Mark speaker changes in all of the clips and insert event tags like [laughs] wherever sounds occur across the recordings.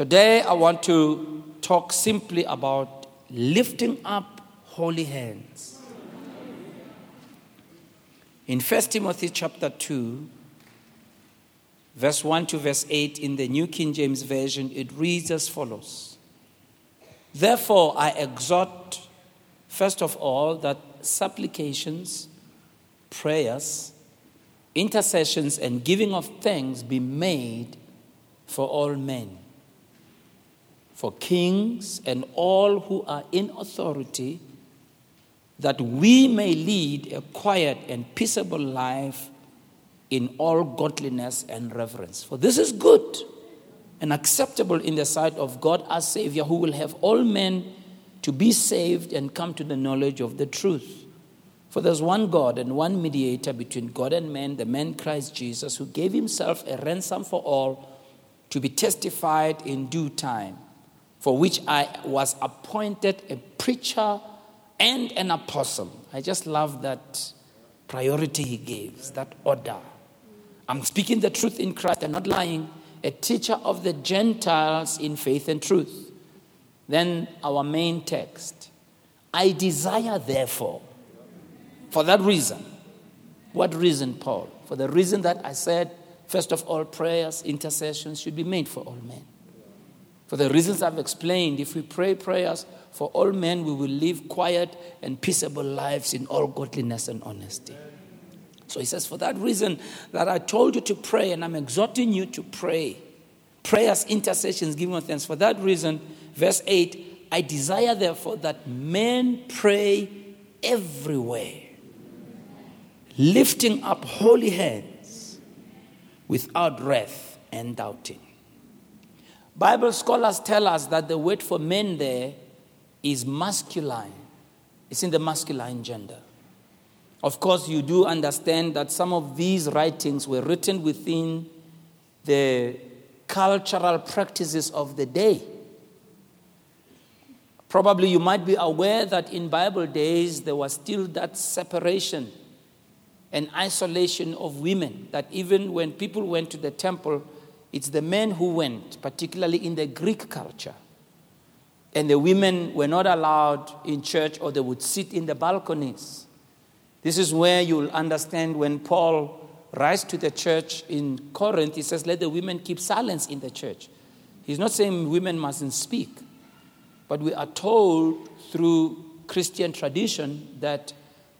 Speaker 1: Today, I want to talk simply about lifting up holy hands. In 1 Timothy chapter 2, verse 1 to verse 8 in the New King James Version, it reads as follows Therefore, I exhort, first of all, that supplications, prayers, intercessions, and giving of thanks be made for all men, for kings and all who are in authority, that we may lead a quiet and peaceable life in all godliness and reverence. For this is good and acceptable in the sight of God our Savior, who will have all men to be saved and come to the knowledge of the truth. For there's one God and one mediator between God and man, the man Christ Jesus, who gave himself a ransom for all to be testified in due time, for which I was appointed a preacher and an apostle. I just love that priority he gives, that order. I'm speaking the truth in Christ and not lying, a teacher of the Gentiles in faith and truth. Then our main text I desire, therefore, for that reason. What reason, Paul? For the reason that I said, first of all, prayers, intercessions should be made for all men. For the reasons I've explained, if we pray prayers for all men, we will live quiet and peaceable lives in all godliness and honesty. So he says, For that reason that I told you to pray, and I'm exhorting you to pray. Prayers, intercessions, giving thanks. For that reason, verse 8, I desire therefore that men pray everywhere, lifting up holy hands without wrath and doubting. Bible scholars tell us that the word for men there is masculine. It's in the masculine gender. Of course, you do understand that some of these writings were written within the cultural practices of the day. Probably you might be aware that in Bible days there was still that separation and isolation of women, that even when people went to the temple, it's the men who went, particularly in the Greek culture. And the women were not allowed in church or they would sit in the balconies. This is where you'll understand when Paul writes to the church in Corinth, he says, Let the women keep silence in the church. He's not saying women mustn't speak. But we are told through Christian tradition that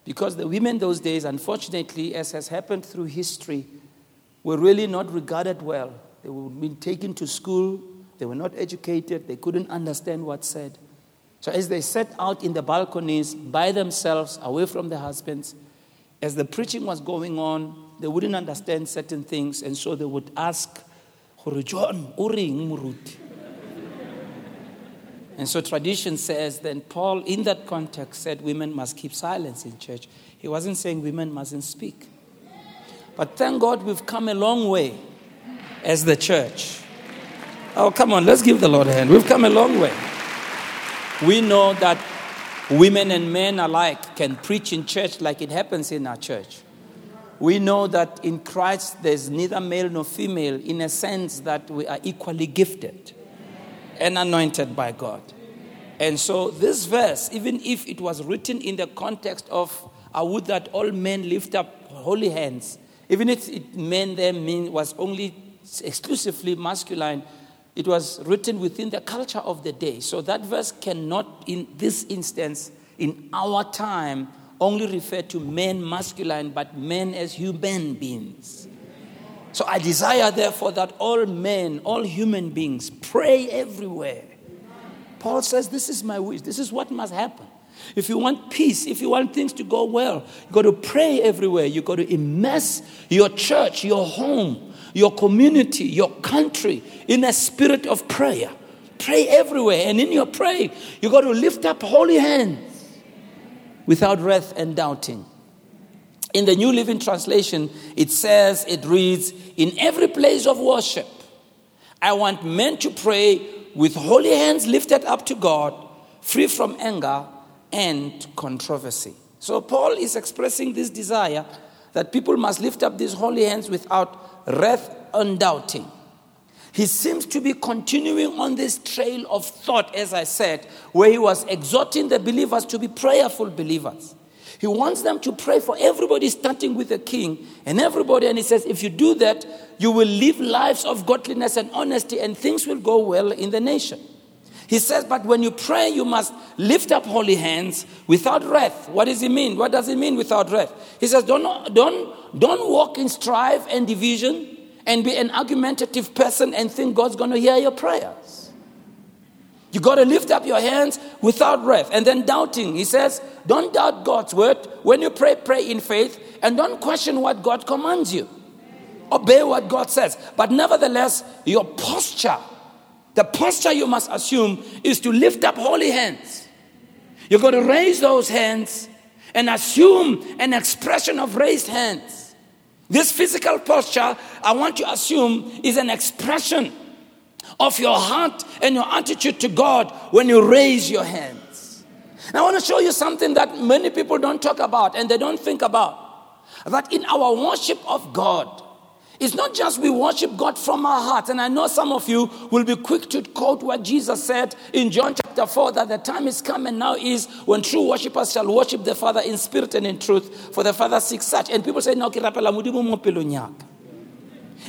Speaker 1: because the women those days, unfortunately, as has happened through history, were really not regarded well. They were being taken to school, they were not educated, they couldn't understand what's said. So as they sat out in the balconies by themselves, away from their husbands, as the preaching was going on, they wouldn't understand certain things, and so they would ask, John. And so tradition says then Paul, in that context, said women must keep silence in church. He wasn't saying women mustn't speak. But thank God we've come a long way as the church. Oh, come on, let's give the Lord a hand. We've come a long way. We know that women and men alike can preach in church like it happens in our church. We know that in Christ there's neither male nor female in a sense that we are equally gifted and anointed by God. And so, this verse, even if it was written in the context of, I would that all men lift up holy hands, even if it meant there mean, was only exclusively masculine, it was written within the culture of the day. So, that verse cannot, in this instance, in our time, only refer to men masculine, but men as human beings. So I desire, therefore, that all men, all human beings, pray everywhere. Paul says, This is my wish. This is what must happen. If you want peace, if you want things to go well, you got to pray everywhere. You got to immerse your church, your home, your community, your country in a spirit of prayer. Pray everywhere. And in your praying, you got to lift up holy hands without wrath and doubting. In the New Living Translation, it says, it reads, In every place of worship, I want men to pray with holy hands lifted up to God, free from anger and controversy. So, Paul is expressing this desire that people must lift up these holy hands without wrath undoubting. He seems to be continuing on this trail of thought, as I said, where he was exhorting the believers to be prayerful believers. He wants them to pray for everybody, starting with the king and everybody. And he says, if you do that, you will live lives of godliness and honesty, and things will go well in the nation. He says, but when you pray, you must lift up holy hands without wrath. What does he mean? What does he mean without wrath? He says, don't, don't, don't walk in strife and division and be an argumentative person and think God's going to hear your prayers. You got to lift up your hands without wrath and then doubting. He says, don't doubt God's word. When you pray, pray in faith and don't question what God commands you. Obey what God says. But nevertheless, your posture, the posture you must assume is to lift up holy hands. You're going to raise those hands and assume an expression of raised hands. This physical posture, I want to assume, is an expression of your heart and your attitude to God when you raise your hands. Now, I want to show you something that many people don't talk about and they don't think about. That in our worship of God, it's not just we worship God from our heart. And I know some of you will be quick to quote what Jesus said in John chapter 4 that the time is come and now is when true worshippers shall worship the Father in spirit and in truth, for the Father seeks such. And people say, No,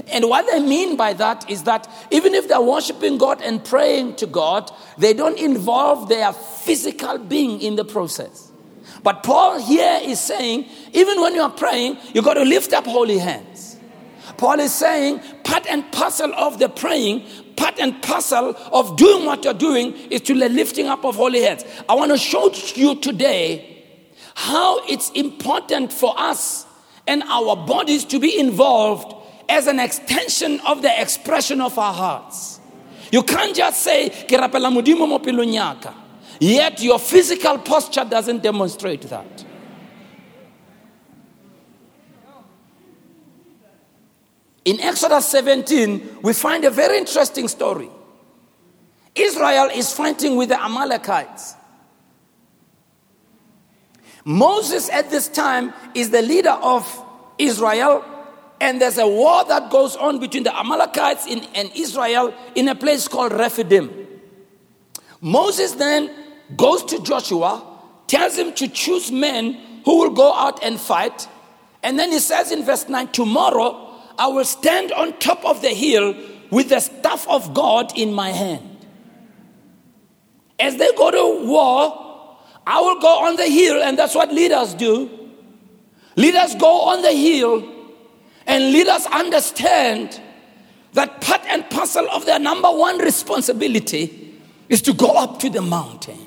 Speaker 1: and what they mean by that is that even if they're worshiping God and praying to God, they don't involve their physical being in the process. But Paul here is saying, even when you are praying, you got to lift up holy hands. Paul is saying, part and parcel of the praying, part and parcel of doing what you're doing is to the lifting up of holy hands. I want to show you today how it's important for us and our bodies to be involved as an extension of the expression of our hearts. You can't just say, Yet your physical posture doesn't demonstrate that. In Exodus 17, we find a very interesting story. Israel is fighting with the Amalekites. Moses at this time is the leader of Israel and there's a war that goes on between the Amalekites in, and Israel in a place called Rephidim. Moses then goes to Joshua, tells him to choose men who will go out and fight. And then he says in verse 9, Tomorrow I will stand on top of the hill with the staff of God in my hand. As they go to war, I will go on the hill, and that's what leaders do. Leaders go on the hill and us understand that part and parcel of their number one responsibility is to go up to the mountain.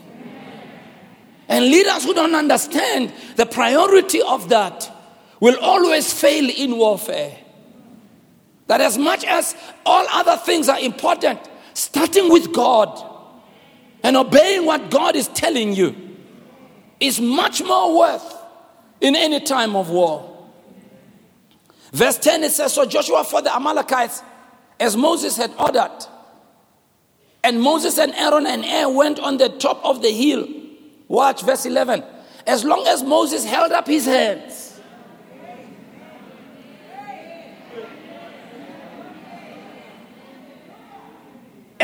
Speaker 1: And leaders who don't understand the priority of that will always fail in warfare. That as much as all other things are important, starting with God and obeying what God is telling you is much more worth in any time of war. Verse 10 it says, So Joshua fought the Amalekites as Moses had ordered. And Moses and Aaron and Aaron went on the top of the hill. Watch verse 11. As long as Moses held up his hands,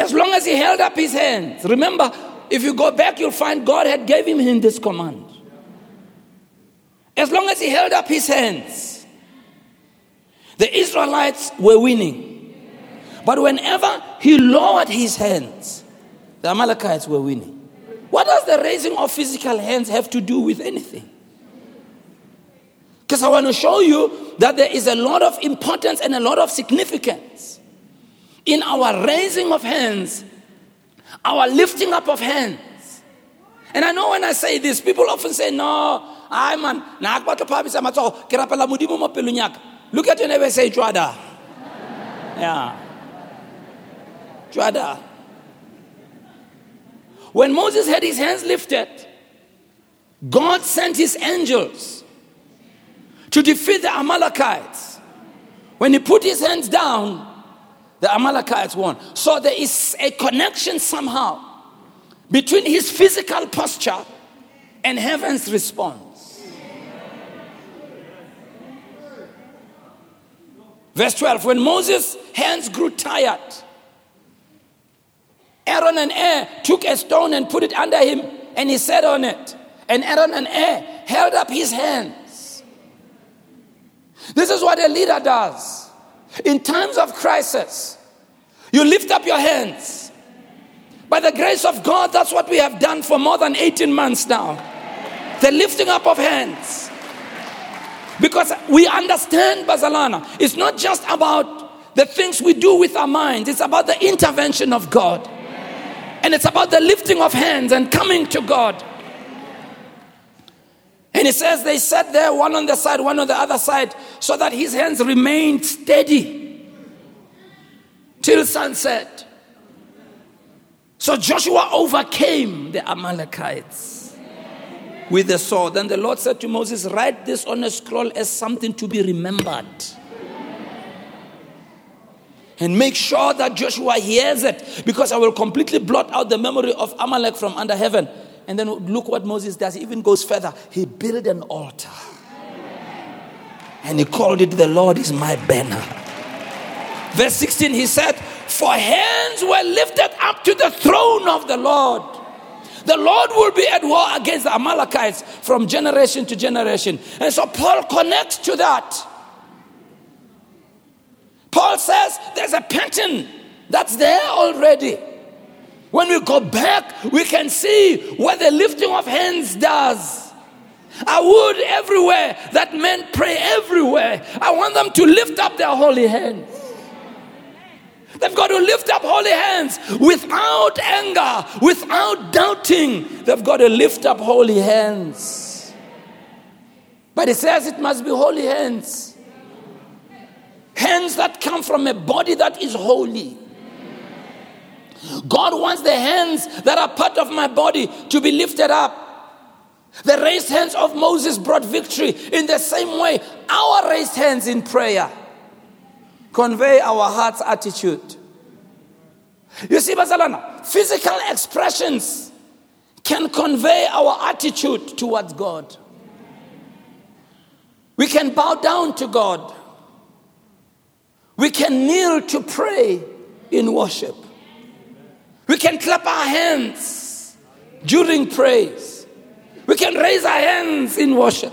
Speaker 1: as long as he held up his hands, remember, if you go back, you'll find God had gave him this command. As long as he held up his hands, the Israelites were winning. But whenever he lowered his hands, the Amalekites were winning. What does the raising of physical hands have to do with anything? Because I want to show you that there is a lot of importance and a lot of significance in our raising of hands, our lifting up of hands. And I know when I say this, people often say, No, I'm an. Look at your neighbor and say, Chwada. [laughs] Yeah. Chwada. When Moses had his hands lifted, God sent his angels to defeat the Amalekites. When he put his hands down, the Amalekites won. So there is a connection somehow between his physical posture and heaven's response. Verse 12 When Moses' hands grew tired Aaron and Hur took a stone and put it under him, and he sat on it. And Aaron and Hur held up his hands. This is what a leader does. In times of crisis, you lift up your hands. By the grace of God, that's what we have done for more than 18 months now. The lifting up of hands. Because we understand, Bazalana, it's not just about the things we do with our minds, it's about the intervention of God. And it's about the lifting of hands and coming to God. And he says they sat there, one on the side, one on the other side, so that his hands remained steady till sunset. So Joshua overcame the Amalekites with the sword. Then the Lord said to Moses, Write this on a scroll as something to be remembered. And make sure that Joshua hears it because I will completely blot out the memory of Amalek from under heaven. And then look what Moses does. He even goes further. He built an altar. And he called it, The Lord is my banner. Verse 16, he said, For hands were lifted up to the throne of the Lord. The Lord will be at war against the Amalekites from generation to generation. And so Paul connects to that. Paul says there's a pattern that's there already. When we go back, we can see what the lifting of hands does. I would everywhere that men pray everywhere. I want them to lift up their holy hands. They've got to lift up holy hands without anger, without doubting. They've got to lift up holy hands. But it says it must be holy hands. Hands that come from a body that is holy. God wants the hands that are part of my body to be lifted up. The raised hands of Moses brought victory. In the same way, our raised hands in prayer convey our heart's attitude. You see, Bazalana, physical expressions can convey our attitude towards God. We can bow down to God. We can kneel to pray in worship. We can clap our hands during praise. We can raise our hands in worship.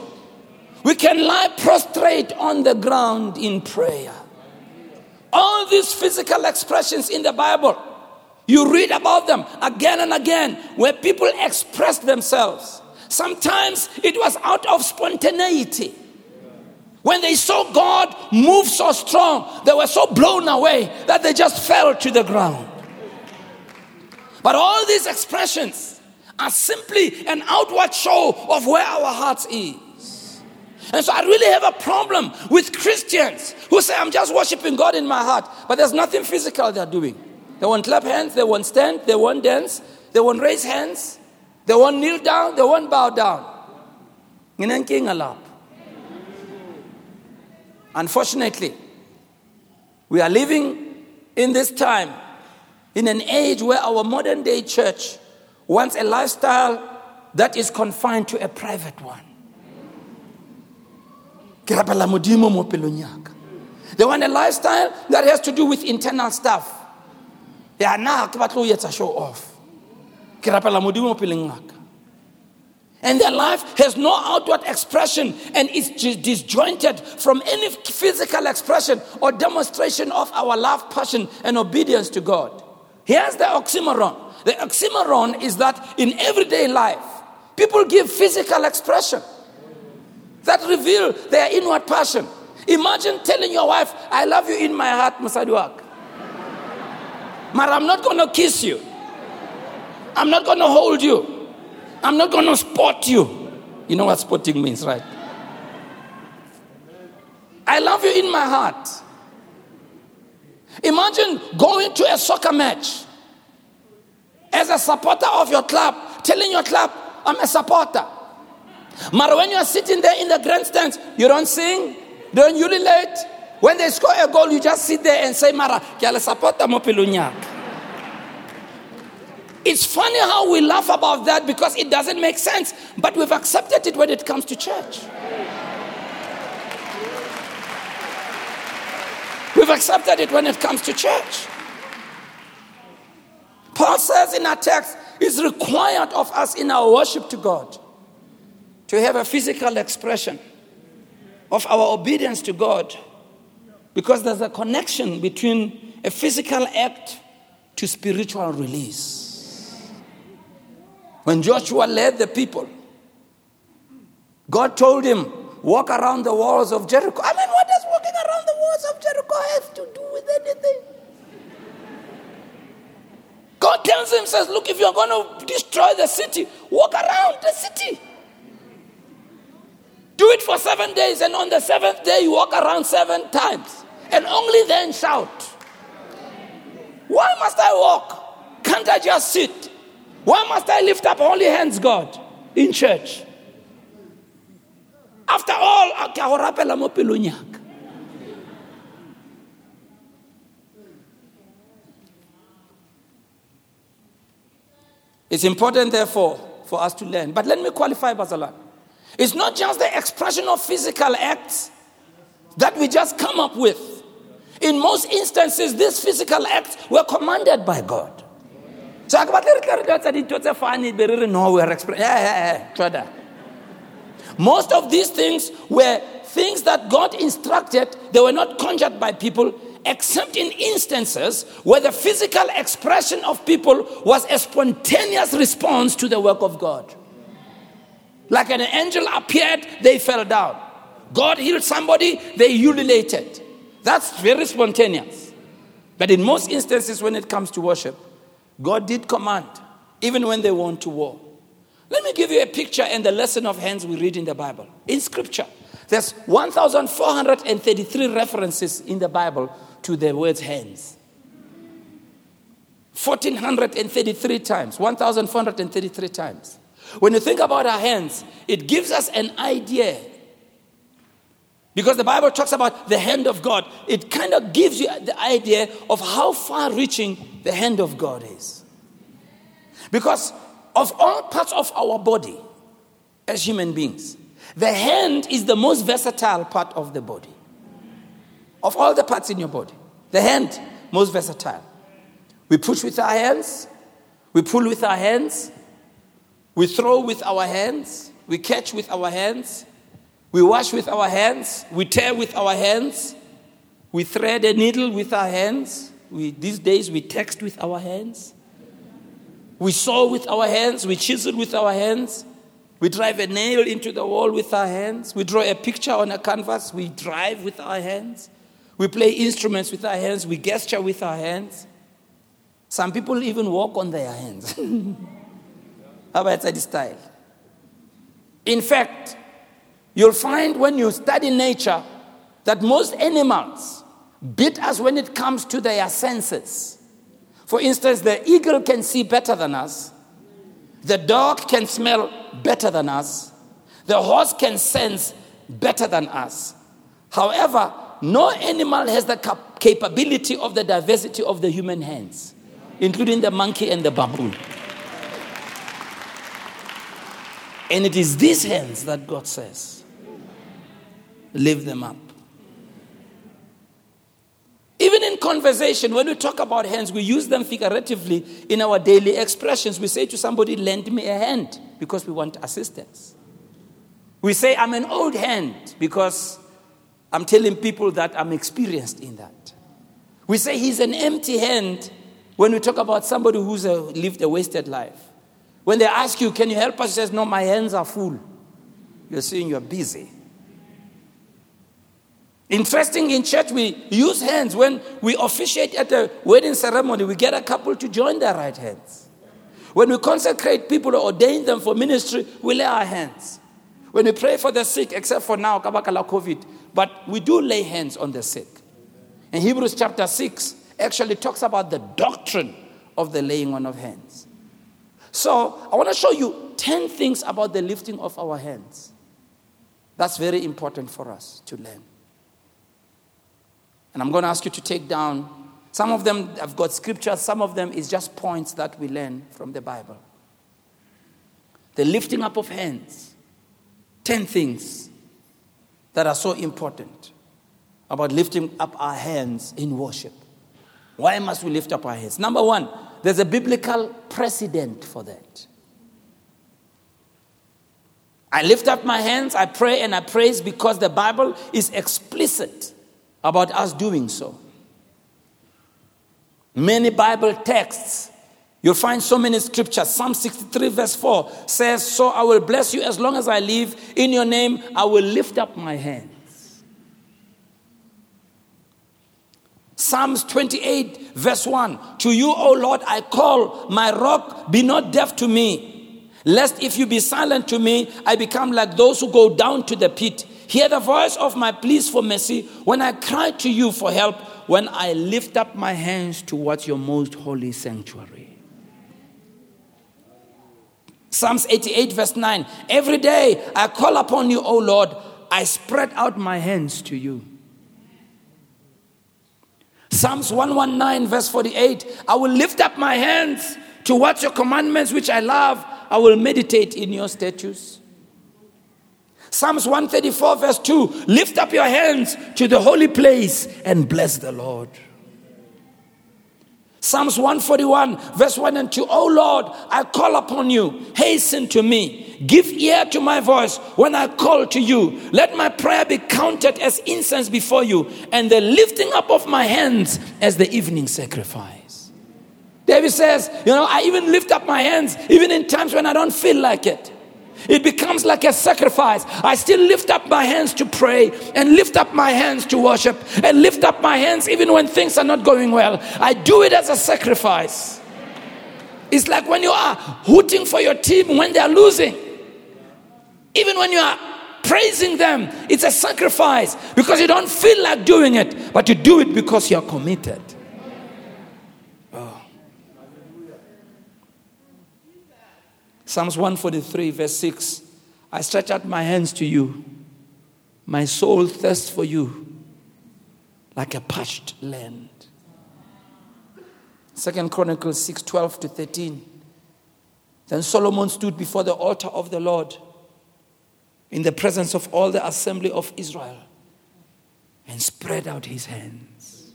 Speaker 1: We can lie prostrate on the ground in prayer. All these physical expressions in the Bible, you read about them again and again where people express themselves. Sometimes it was out of spontaneity. When they saw God move so strong, they were so blown away that they just fell to the ground. But all these expressions are simply an outward show of where our hearts is. And so I really have a problem with Christians who say, I'm just worshiping God in my heart, but there's nothing physical they're doing. They won't clap hands, they won't stand, they won't dance, they won't raise hands, they won't kneel down, they won't bow down. Unfortunately, we are living in this time in an age where our modern day church wants a lifestyle that is confined to a private one. They want a lifestyle that has to do with internal stuff. Yeah, now it's a show off. And their life has no outward expression and is disjointed from any physical expression or demonstration of our love, passion, and obedience to God. Here's the oxymoron. The oxymoron is that in everyday life, people give physical expression that reveal their inward passion. Imagine telling your wife, I love you in my heart, Musadiwak. But I'm not going to kiss you. I'm not going to hold you. I'm not going to spot you. You know what spotting means, right? I love you in my heart. Imagine going to a soccer match as a supporter of your club, telling your club, I'm a supporter. But when you are sitting there in the grandstands, you don't sing, don't ululate. When they score a goal, you just sit there and say, Mara, supporter mo It's funny how we laugh about that because it doesn't make sense, but we've accepted it when it comes to church. We've accepted it when it comes to church. Paul says in our text, it's required of us in our worship to God to have a physical expression of our obedience to God because there's a connection between a physical act to spiritual release. When Joshua led the people, God told him, Walk around the walls of Jericho. I mean, what does walking around the walls of Jericho have to do with anything? God tells him, says, Look, if you're going to destroy the city, walk around the city. Do it for seven days, and on the seventh day, you walk around seven times, and only then shout. Why must I walk? Can't I just sit? Why must I lift up holy hands, God, in church? After all, It's important, therefore, for us to learn. But let me qualify Bazalan. It's not just the expression of physical acts that we just come up with. In most instances, these physical acts were commanded by God. So, I could say no, we're expressing. Eh, eh, eh, Most of these things were things that God instructed, they were not conjured by people, except in instances where the physical expression of people was a spontaneous response to the work of God. Like an angel appeared, they fell down. God healed somebody, they ululated. That's very spontaneous. But in most instances, when it comes to worship, God did command, even when they want to war. Let me give you a picture and the lesson of hands we read in the Bible. In scripture, there's 1,433 references in the Bible to the words hands. 1,433 times, 1,433 times. When you think about our hands, it gives us an idea. Because the Bible talks about the hand of God, it kind of gives you the idea of how far reaching the hand of God is. Because of all parts of our body as human beings, the hand is the most versatile part of the body. Of all the parts in your body, the hand, most versatile. We push with our hands, we pull with our hands, we throw with our hands, we catch with our hands, we wash with our hands, we tear with our hands, we thread a needle with our hands. We, these days, we text with our hands. We saw with our hands, we chisel with our hands, we drive a nail into the wall with our hands, we draw a picture on a canvas, we drive with our hands, we play instruments with our hands, we gesture with our hands. Some people even walk on their hands. [laughs] How about that style? In fact, you'll find when you study nature that most animals beat us when it comes to their senses. For instance, the eagle can see better than us, the dog can smell better than us, the horse can sense better than us. However, no animal has the cap- capability of the diversity of the human hands, including the monkey and the baboon. And it is these hands that God says, lift them up. Even conversation, when we talk about hands, we use them figuratively in our daily expressions. We say to somebody, lend me a hand, because we want assistance. We say, I'm an old hand, because I'm telling people that I'm experienced in that. We say he's an empty hand when we talk about somebody who's a, lived a wasted life. When they ask you, Can you help us? He says, No, my hands are full. You're saying you're busy. Interesting in church, we use hands. When we officiate at a wedding ceremony, we get a couple to join their right hands. When we consecrate people or ordain them for ministry, we lay our hands. When we pray for the sick, except for now, Kabakala COVID, but we do lay hands on the sick. And Hebrews chapter 6 actually talks about the doctrine of the laying on of hands. So I want to show you 10 things about the lifting of our hands. That's very important for us to learn. And I'm going to ask you to take down. Some of them I've got scriptures, some of them is just points that we learn from the Bible. The lifting up of hands. 10 things that are so important about lifting up our hands in worship. Why must we lift up our hands? Number one, there's a biblical precedent for that. I lift up my hands, I pray and I praise because the Bible is explicit about us doing so. Many Bible texts, you'll find so many scriptures. Psalm 63, verse 4 says, So I will bless you as long as I live. In your name, I will lift up my hands. Psalms 28, verse 1 To you, O Lord, I call, my rock, be not deaf to me. Lest if you be silent to me, I become like those who go down to the pit. Hear the voice of my pleas for mercy when I cry to you for help, when I lift up my hands towards your most holy sanctuary. Psalms 88, verse 9 Every day I call upon you, O Lord, I spread out my hands to you. Psalms 119, verse 48 I will lift up my hands towards your commandments, which I love. I will meditate in your statutes. Psalms 134, verse 2 Lift up your hands to the holy place and bless the Lord. Psalms 141, verse 1 and 2 Oh Lord, I call upon you. Hasten to me. Give ear to my voice when I call to you. Let my prayer be counted as incense before you, and the lifting up of my hands as the evening sacrifice. David says, You know, I even lift up my hands, even in times when I don't feel like it. It becomes like a sacrifice. I still lift up my hands to pray and lift up my hands to worship and lift up my hands even when things are not going well. I do it as a sacrifice. It's like when you are hooting for your team when they are losing. Even when you are praising them, it's a sacrifice because you don't feel like doing it, but you do it because you're committed. Psalms 143, verse 6 I stretch out my hands to you. My soul thirsts for you like a parched land. Second Chronicles 6 12 to 13. Then Solomon stood before the altar of the Lord in the presence of all the assembly of Israel and spread out his hands.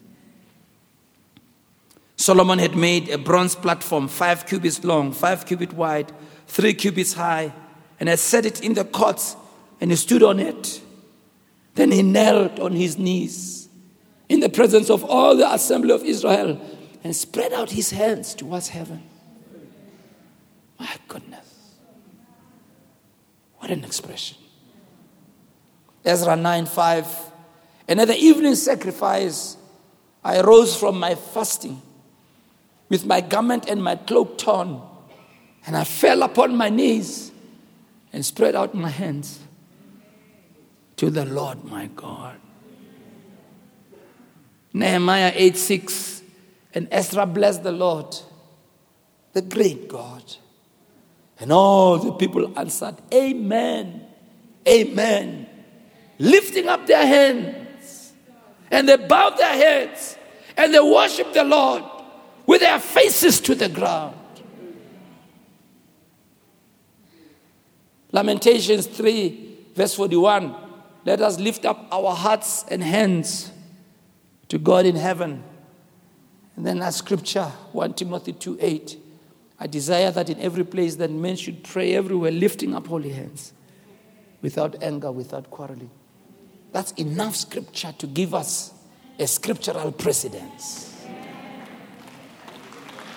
Speaker 1: Solomon had made a bronze platform, five cubits long, five cubits wide, three cubits high, and had set it in the courts, and he stood on it. Then he knelt on his knees in the presence of all the assembly of Israel and spread out his hands towards heaven. My goodness. What an expression. Ezra 9 5. And at the evening sacrifice, I rose from my fasting with my garment and my cloak torn and I fell upon my knees and spread out my hands to the Lord my God. Nehemiah 8 6 and Ezra blessed the Lord, the great God. And all the people answered, Amen, Amen, lifting up their hands. And they bowed their heads and they worshiped the Lord with their faces to the ground. Lamentations 3, verse 41. Let us lift up our hearts and hands to God in heaven. And then that scripture, 1 Timothy 2 8. I desire that in every place that men should pray everywhere, lifting up holy hands, without anger, without quarreling. That's enough scripture to give us a scriptural precedence.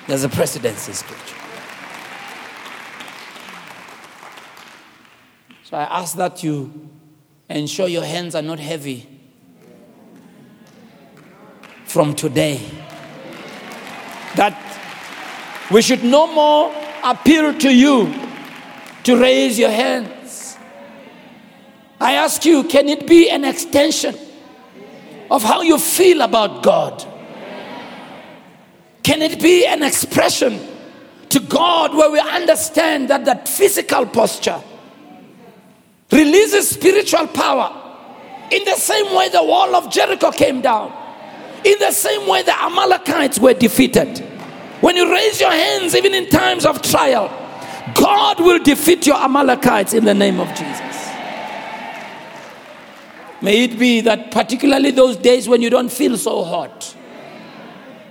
Speaker 1: There's a precedence in scripture. So I ask that you ensure your hands are not heavy from today. That we should no more appeal to you to raise your hands. I ask you, can it be an extension of how you feel about God? Can it be an expression to God where we understand that that physical posture releases spiritual power. In the same way the wall of Jericho came down, in the same way the Amalekites were defeated. When you raise your hands, even in times of trial, God will defeat your Amalekites in the name of Jesus. May it be that, particularly those days when you don't feel so hot,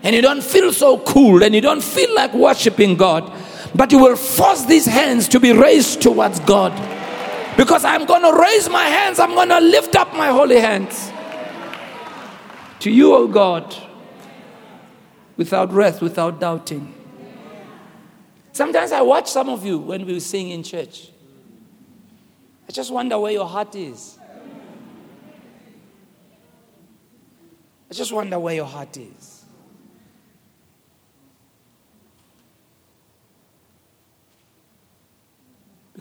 Speaker 1: and you don't feel so cool and you don't feel like worshiping God, but you will force these hands to be raised towards God. Because I'm going to raise my hands, I'm going to lift up my holy hands to you, O God, without rest, without doubting. Sometimes I watch some of you when we sing in church. I just wonder where your heart is. I just wonder where your heart is.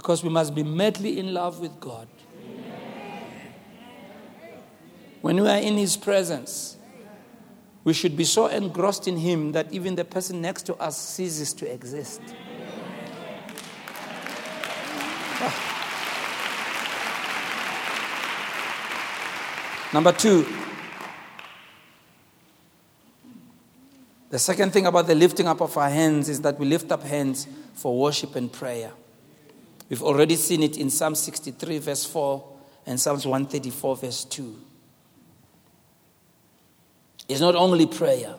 Speaker 1: Because we must be madly in love with God. When we are in His presence, we should be so engrossed in Him that even the person next to us ceases to exist. Ah. Number two, the second thing about the lifting up of our hands is that we lift up hands for worship and prayer. We've already seen it in Psalm 63, verse 4, and Psalms 134, verse 2. It's not only prayer,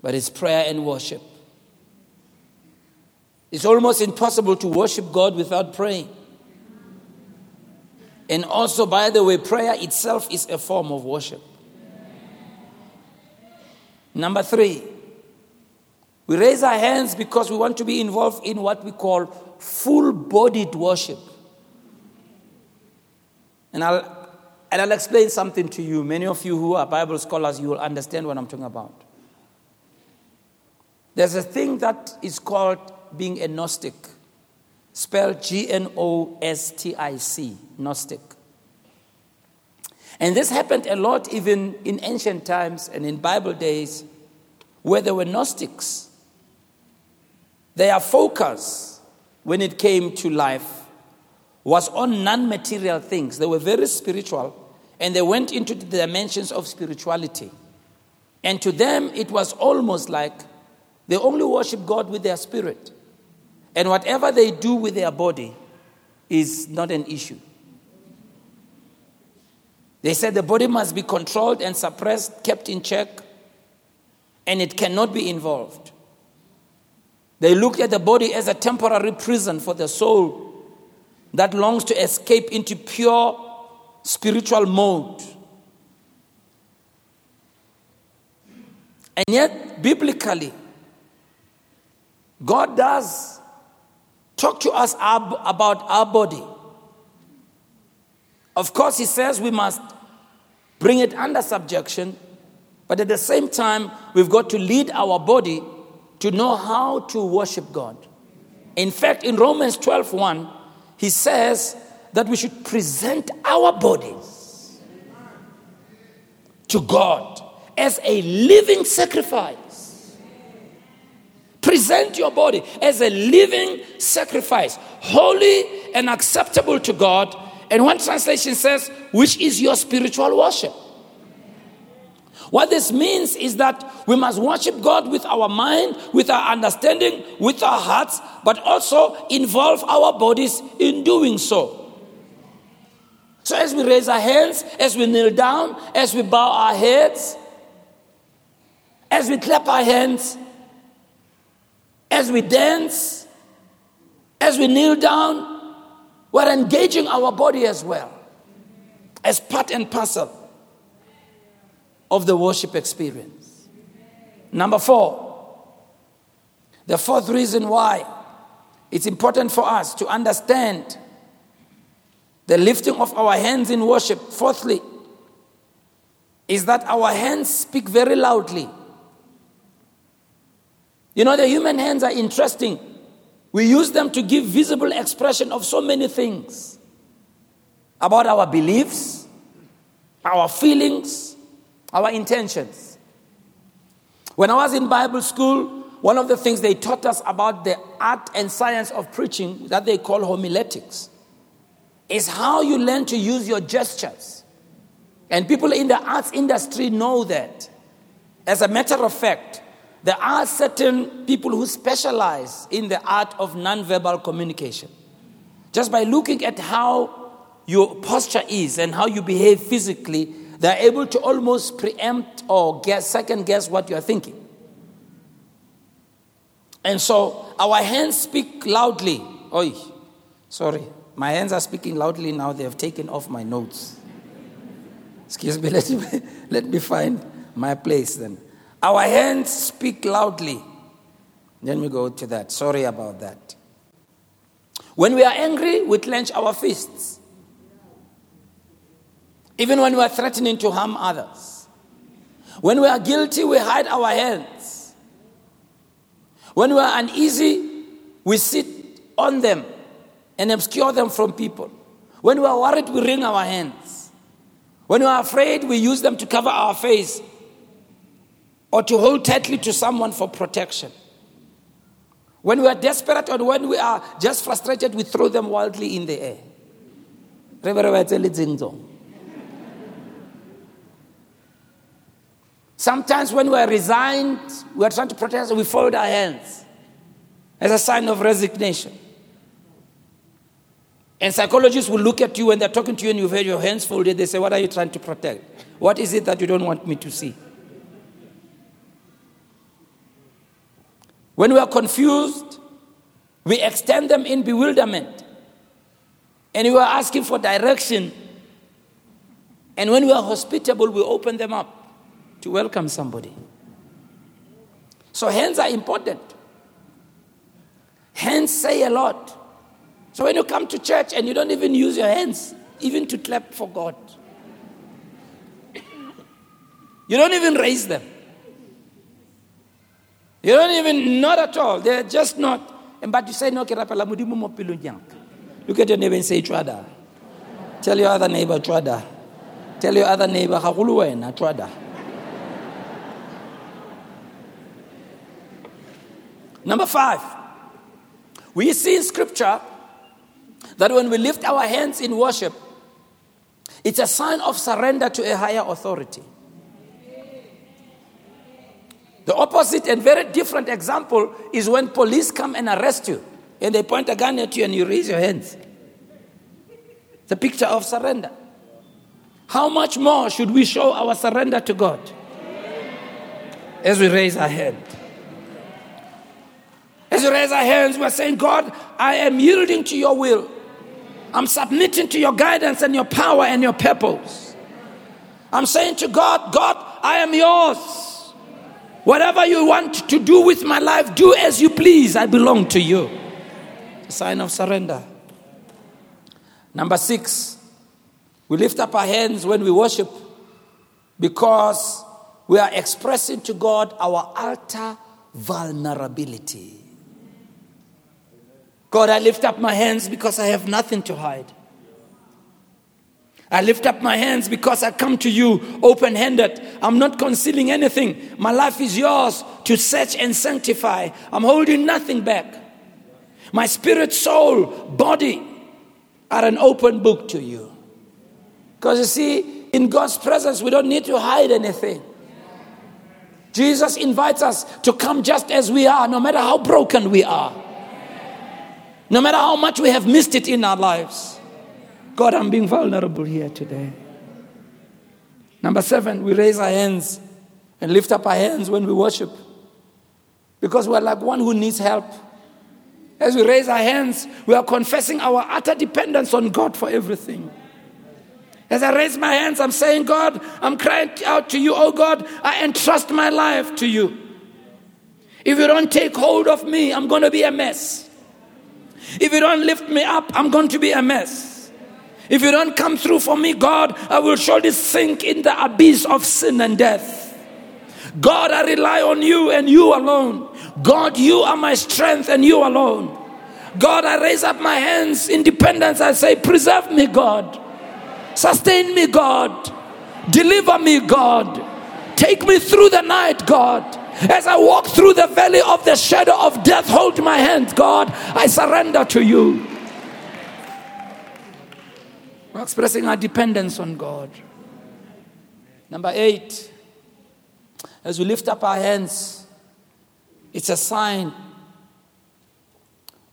Speaker 1: but it's prayer and worship. It's almost impossible to worship God without praying. And also, by the way, prayer itself is a form of worship. Number three, we raise our hands because we want to be involved in what we call full bodied worship. And I'll, and I'll explain something to you. Many of you who are Bible scholars, you will understand what I'm talking about. There's a thing that is called being a Gnostic spelled G N O S T I C, Gnostic. And this happened a lot even in ancient times and in Bible days where there were Gnostics. Their focus when it came to life was on non material things. They were very spiritual and they went into the dimensions of spirituality. And to them, it was almost like they only worship God with their spirit. And whatever they do with their body is not an issue. They said the body must be controlled and suppressed, kept in check, and it cannot be involved. They looked at the body as a temporary prison for the soul that longs to escape into pure spiritual mode. And yet, biblically, God does talk to us about our body. Of course, he says we must bring it under subjection, but at the same time, we've got to lead our body to know how to worship God. In fact, in Romans 12 1, he says that we should present our bodies to God as a living sacrifice Present your body as a living sacrifice, holy and acceptable to God. And one translation says, which is your spiritual worship. What this means is that we must worship God with our mind, with our understanding, with our hearts, but also involve our bodies in doing so. So, as we raise our hands, as we kneel down, as we bow our heads, as we clap our hands, as we dance, as we kneel down, we're engaging our body as well, as part and parcel of the worship experience. Number four, the fourth reason why it's important for us to understand the lifting of our hands in worship, fourthly, is that our hands speak very loudly you know, the human hands are interesting. We use them to give visible expression of so many things about our beliefs, our feelings, our intentions. When I was in Bible school, one of the things they taught us about the art and science of preaching that they call homiletics is how you learn to use your gestures. And people in the arts industry know that. As a matter of fact, there are certain people who specialize in the art of nonverbal communication. Just by looking at how your posture is and how you behave physically, They're able to almost preempt or guess, second guess what you're thinking. And so our hands speak loudly. Oi, sorry. My hands are speaking loudly now. They have taken off my notes. Excuse me, [laughs] let me, let me find my place then. Our hands speak loudly. Then we go to that. Sorry about that. When we are angry, we clench our fists. Even when we are threatening to harm others. When we are guilty, we hide our hands. When we are uneasy, we sit on them and obscure them from people. When we are worried, we wring our hands. When we are afraid, we use them to cover our face or to hold tightly to someone for protection. When we are desperate or when we are just frustrated, we throw them wildly in the air. Sometimes when we are resigned, we are trying to protest, we fold our hands as a sign of resignation. And psychologists will look at you when they're talking to you and you've had your hands folded. They say, What are you trying to protect? What is it that you don't want me to see? When we are confused, we extend them in bewilderment. And we are asking for direction. And when we are hospitable, we open them up to welcome somebody. So, hands are important. Hands say a lot. So, when you come to church and you don't even use your hands, even to clap for God, you don't even raise them. You don't even, not at all. They're just not. And but you say, no, Look at your neighbor and say, Chwada. Tell your other neighbor, Chwada. Tell your other neighbor, Hagulu wena, Number five, we see in scripture that when we lift our hands in worship, it's a sign of surrender to a higher authority. The opposite and very different example is when police come and arrest you and they point a gun at you and you raise your hands. The picture of surrender. How much more should we show our surrender to God as we raise our hand? As we raise our hands, we're saying, God, I am yielding to your will. I'm submitting to your guidance and your power and your purpose. I'm saying to God, God, I am yours. Whatever you want to do with my life, do as you please. I belong to you. A sign of surrender. Number six, we lift up our hands when we worship because we are expressing to God our utter vulnerability. God, I lift up my hands because I have nothing to hide. I lift up my hands because I come to you open handed. I'm not concealing anything. My life is yours to search and sanctify. I'm holding nothing back. My spirit, soul, body are an open book to you. Because you see, in God's presence, we don't need to hide anything. Jesus invites us to come just as we are, no matter how broken we are, no matter how much we have missed it in our lives. God, I'm being vulnerable here today. Number seven, we raise our hands and lift up our hands when we worship because we're like one who needs help. As we raise our hands, we are confessing our utter dependence on God for everything. As I raise my hands, I'm saying, God, I'm crying out to you, oh God, I entrust my life to you. If you don't take hold of me, I'm going to be a mess. If you don't lift me up, I'm going to be a mess. If you don't come through for me, God, I will surely sink in the abyss of sin and death. God, I rely on you and you alone. God, you are my strength and you alone. God, I raise up my hands in dependence. I say, Preserve me, God. Sustain me, God. Deliver me, God. Take me through the night, God. As I walk through the valley of the shadow of death, hold my hand, God. I surrender to you. We're expressing our dependence on God. Number eight, as we lift up our hands, it's a sign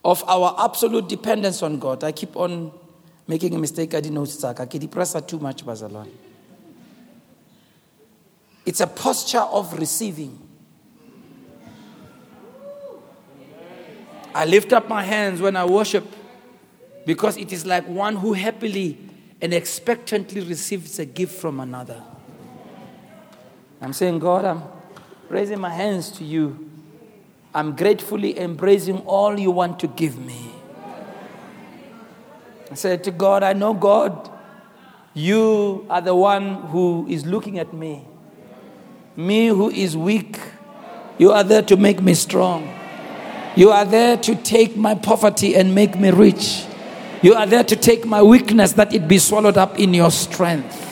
Speaker 1: of our absolute dependence on God. I keep on making a mistake. I didn't know it's I press too much, Bazalon. It's a posture of receiving. I lift up my hands when I worship because it is like one who happily and expectantly receives a gift from another. I'm saying, God, I'm raising my hands to you. I'm gratefully embracing all you want to give me. I said to God, I know, God, you are the one who is looking at me. Me who is weak, you are there to make me strong. You are there to take my poverty and make me rich. You are there to take my weakness that it be swallowed up in your strength.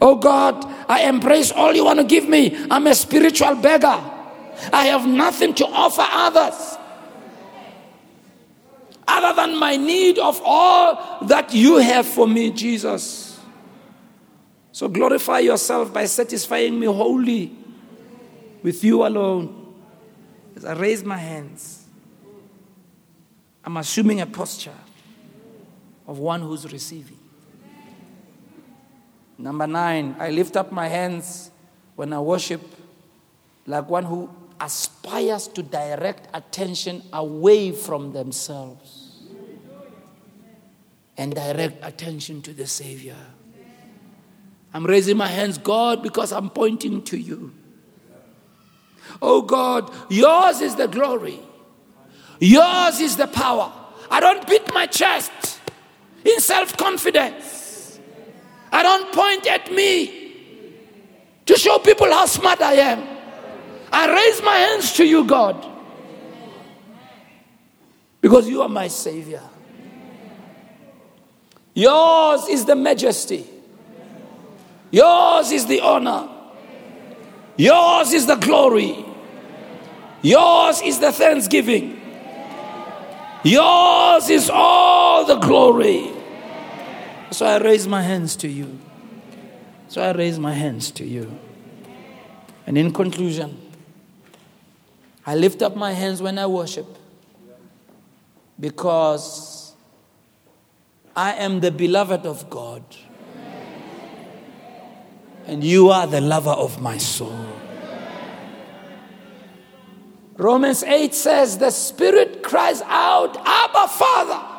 Speaker 1: Oh God, I embrace all you want to give me. I'm a spiritual beggar. I have nothing to offer others other than my need of all that you have for me, Jesus. So glorify yourself by satisfying me wholly with you alone. As I raise my hands, I'm assuming a posture of one who's receiving. Number nine, I lift up my hands when I worship like one who aspires to direct attention away from themselves and direct attention to the Savior. I'm raising my hands, God, because I'm pointing to you. Oh God, yours is the glory, yours is the power. I don't beat my chest in self confidence. I don't point at me to show people how smart I am. I raise my hands to you, God, because you are my Savior. Yours is the majesty, yours is the honor, yours is the glory, yours is the thanksgiving, yours is all the glory. So I raise my hands to you. So I raise my hands to you. And in conclusion, I lift up my hands when I worship because I am the beloved of God. And you are the lover of my soul. Romans 8 says, The Spirit cries out, Abba, Father.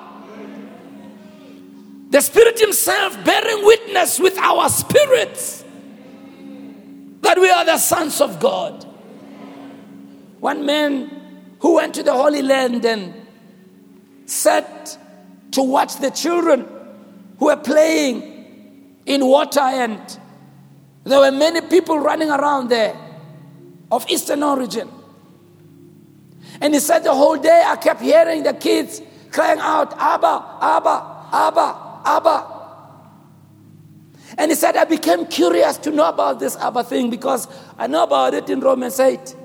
Speaker 1: The Spirit Himself bearing witness with our spirits that we are the sons of God. One man who went to the Holy Land and sat to watch the children who were playing in water, and there were many people running around there of Eastern origin. And he said, The whole day I kept hearing the kids crying out, Abba, Abba, Abba. Abba. And he said, I became curious to know about this Abba thing because I know about it in Romans 8.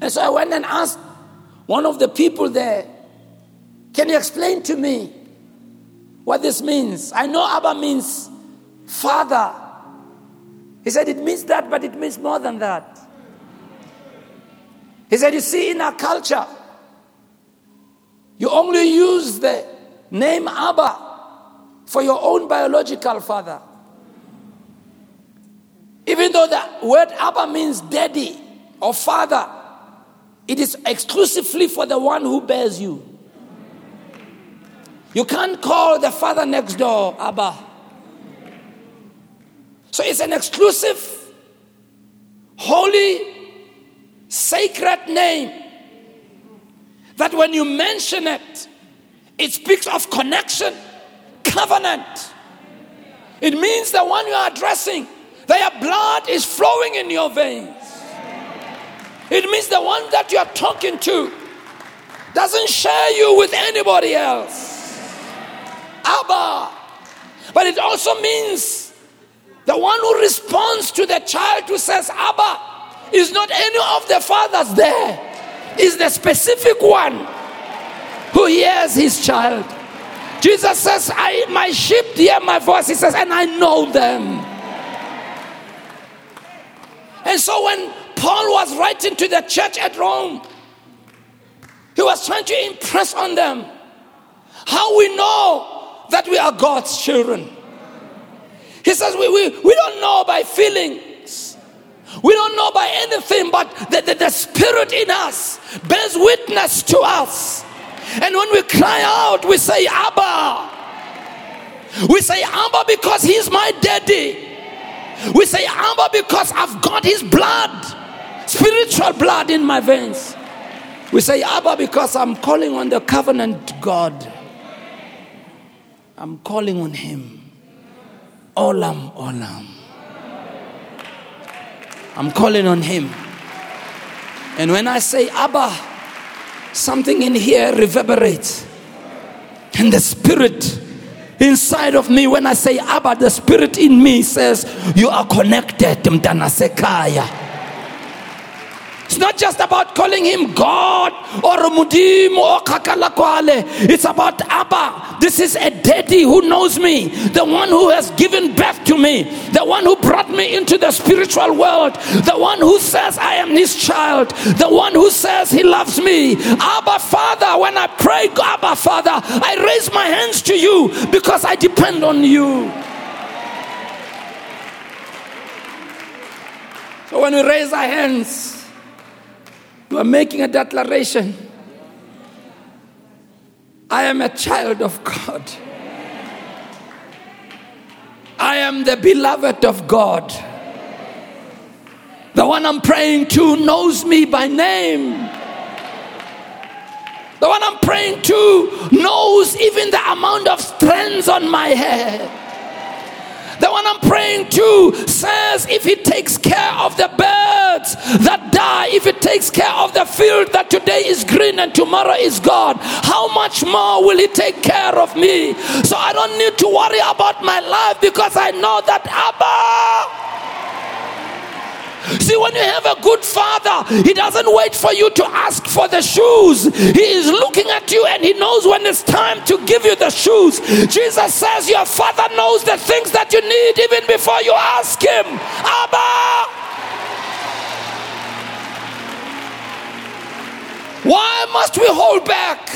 Speaker 1: And so I went and asked one of the people there, Can you explain to me what this means? I know Abba means father. He said, It means that, but it means more than that. He said, You see, in our culture, you only use the name Abba for your own biological father. Even though the word Abba means daddy or father, it is exclusively for the one who bears you. You can't call the father next door Abba. So it's an exclusive, holy, sacred name that when you mention it, it speaks of connection covenant. It means the one you are addressing, their blood is flowing in your veins. It means the one that you are talking to doesn't share you with anybody else. Abba. But it also means the one who responds to the child who says, Abba, is not any of the fathers there, is the specific one who hears his child. Jesus says, I, My sheep hear my voice. He says, and I know them. And so when Paul was writing to the church at Rome, he was trying to impress on them how we know that we are God's children. He says, we, we, we don't know by feeling, We don't know by anything, but the, the, the Spirit in us bears witness to us. And when we cry out, we say, Abba. We say, Abba because He's my daddy. We say, Abba because I've got His blood, spiritual blood in my veins. We say, Abba because I'm calling on the covenant God. I'm calling on Him. Olam, Olam. I'm calling on Him. And when I say Abba, something in here reverberates. And the Spirit inside of me, when I say Abba, the Spirit in me says, You are connected. It's not just about calling him God or Mudim or Kakalakwale. It's about Abba. This is a daddy who knows me, the one who has given birth to me, the one who brought me into the spiritual world, the one who says I am his child, the one who says he loves me. Abba Father, when I pray, Abba Father, I raise my hands to you because I depend on you. So when we raise our hands, you are making a declaration. I am a child of God. I am the beloved of God. The one I'm praying to knows me by name. The one I'm praying to knows even the amount of strands on my head. The one I'm praying to says, if He takes care of the birds that die, if He takes care of the field that today is green and tomorrow is gone, how much more will He take care of me? So I don't need to worry about my life because I know that Abba. See, when you have a good father, he doesn't wait for you to ask for the shoes. He is looking at you and he knows when it's time to give you the shoes. Jesus says, Your father knows the things that you need even before you ask him. Abba! Why must we hold back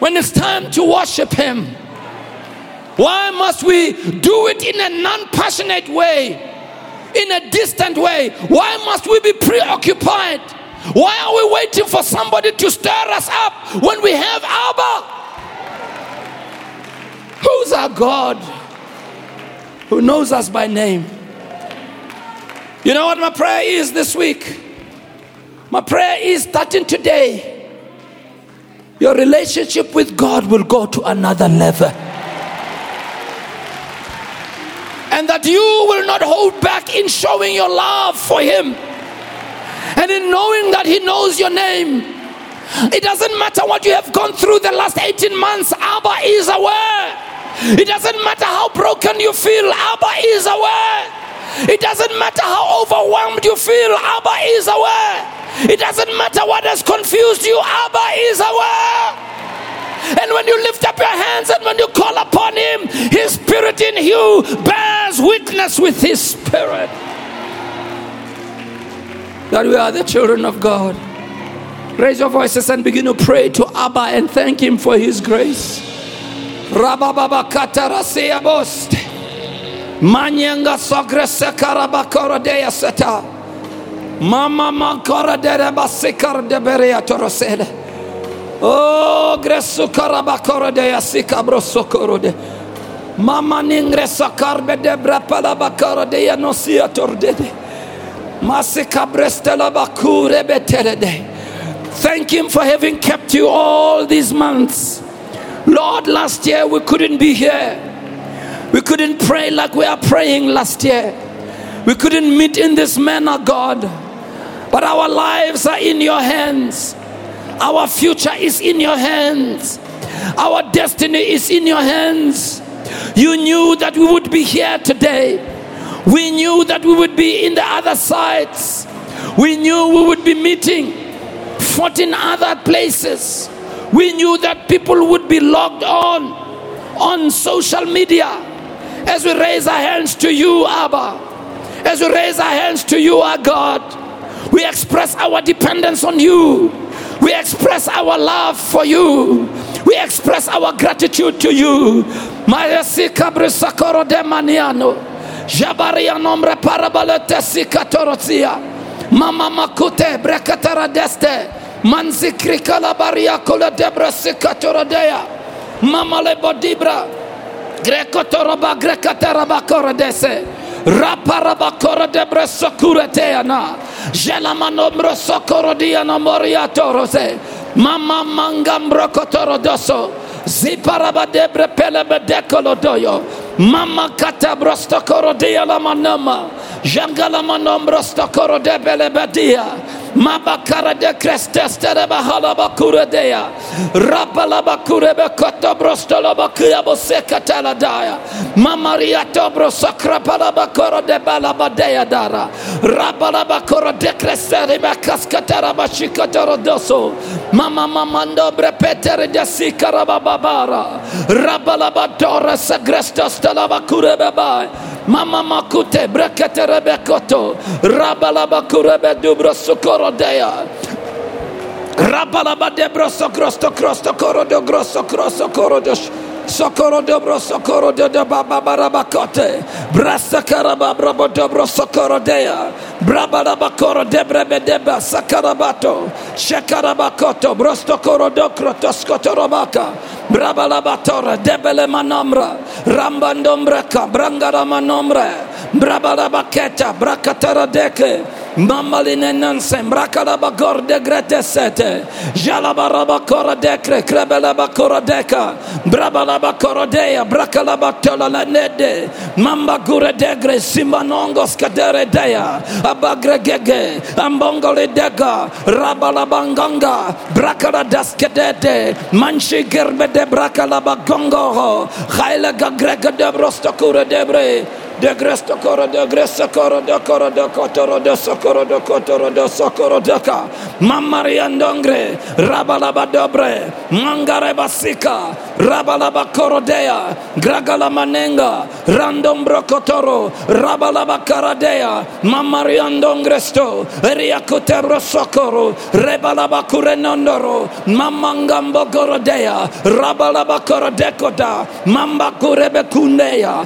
Speaker 1: when it's time to worship him? Why must we do it in a non passionate way? In a distant way? Why must we be preoccupied? Why are we waiting for somebody to stir us up when we have Abba? Who's our God? Who knows us by name? You know what my prayer is this week? My prayer is starting today. Your relationship with God will go to another level. And that you will not hold back in showing your love for Him and in knowing that He knows your name. It doesn't matter what you have gone through the last 18 months, Abba is aware. It doesn't matter how broken you feel, Abba is aware. It doesn't matter how overwhelmed you feel, Abba is aware. It doesn't matter what has confused you, Abba is aware. And when you lift up your hands and when you call upon Him, His Spirit in you bears witness with His Spirit that we are the children of God. Raise your voices and begin to pray to Abba and thank Him for His grace. Manyanga sogrese karabakora deya seta. Mama makora dere basikar de berea torosede. Oh, gresu karabakora de yasika brosokoro de. Mama ningresa karbe de brapala bakara de yanosia tordede. Masika brestela bakure beterede. Thank Him for having kept you all these months. Lord, last year we couldn't be here. We couldn't pray like we are praying last year. We couldn't meet in this manner, God. But our lives are in your hands. Our future is in your hands. Our destiny is in your hands. You knew that we would be here today. We knew that we would be in the other sides. We knew we would be meeting 14 other places. We knew that people would be logged on on social media as we raise our hands to you, Abba. As we raise our hands to you, our God. We express our dependence on you. We express our love for you. We express our gratitude to you. De maniano. Jabaria nombre parabalete. Mama makute brekatara deste. Manzikri kalabaria kola debra. Mama grekataraba korodese. Raparaba korodebra sokureteana. Jelamanombro sokorodiana moriatorose. Mama mangambro kotorodoso. Ziparaba debre pelebe dekolodoyo. Mama kata brosto korodia la manama. Mabakara de cresteste de bahala bakura dea. Rapala bakure be koto brosto la bakuya boseka taladaya. Mamaria tobro sakra pala bakoro de balabadea dara. Rapala bakoro de doso. Mama mamando brepetere de sikara babara. Rapala badora sagrestos de la bakure bebai. Mama makute breketere be koto. Rabala bakure be dubro sokoro dea. Rabalaba de broso crosto crosto coro de grosso crosso Socorro dobro socorro de baba barabacote brasa caraba brabo dobro socorro dea brababa coro de brebe deba sakarabato shekarabakoto brosto coro do crotoscotorobaka brabalabatora debele manomra rambandombreka brangara manombre brabalabaketa brakatara deke Mamaline nansem brakalaba gorde grete sete jalabaraba kora dekre krebelaba kora deka brabalaba kora dea brakalaba tola la nede mamba gure degre simanongos kadere dea abagre gege ambongole dega rabalabanganga brakala daskedede manshi gerbe de brakalaba gongo khaila gagrega de debre de gresto coro de gresta coro de coro de cotoro de socoro de cotoro de socoro de ca. Mamariandongre rabalaba dobre mangare basika rabalaba corodea gragala manenga randombro cotoro rabalaba caradea mamariandongresto riacotebro socoro rebalaba curenondoro mamangambo corodea rabalaba corodecoda mamba curebe cundea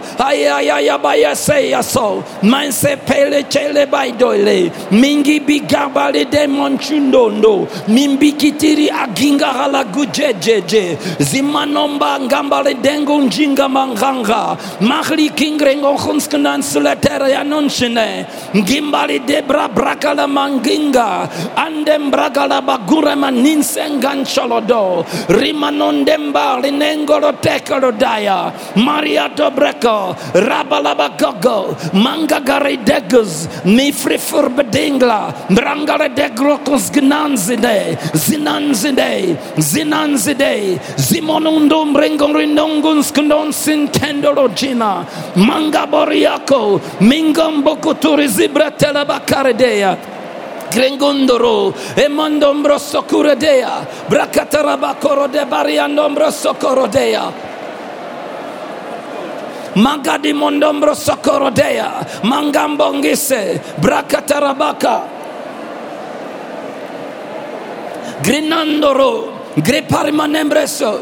Speaker 1: ayayaya baya say so man se pele chele by doile. Mingi bigabale de monchundondo mimbi kitiri aginga hala gujejeje. Zimanomba ngambale dengo njinga manganga. Mahli kingrengo khunskanan suletere anonshine ngimbali debra brakala manginga. Andem brakala bagura maninsengan cholodo rimanondemba linengolo tekolo daya. Maria dobreko rabala Manga Mangagare degus, mi frifur bedingla, Mrangare degrokos gnanzide, Zinanzide, Zinanzide, Zimonundum ringorindonguns gnonsin tendorogina, Mangaboriako, Mingombokuturis Zibratela Bacaredea. Grengondoro, Emondombroso Curedea, Bracataraba Corode Bariandombroso Corodea. Magadi mondombro sokorodea. Mangambongise. Brakatarabaka. Grinandoro. Greparimanembreso.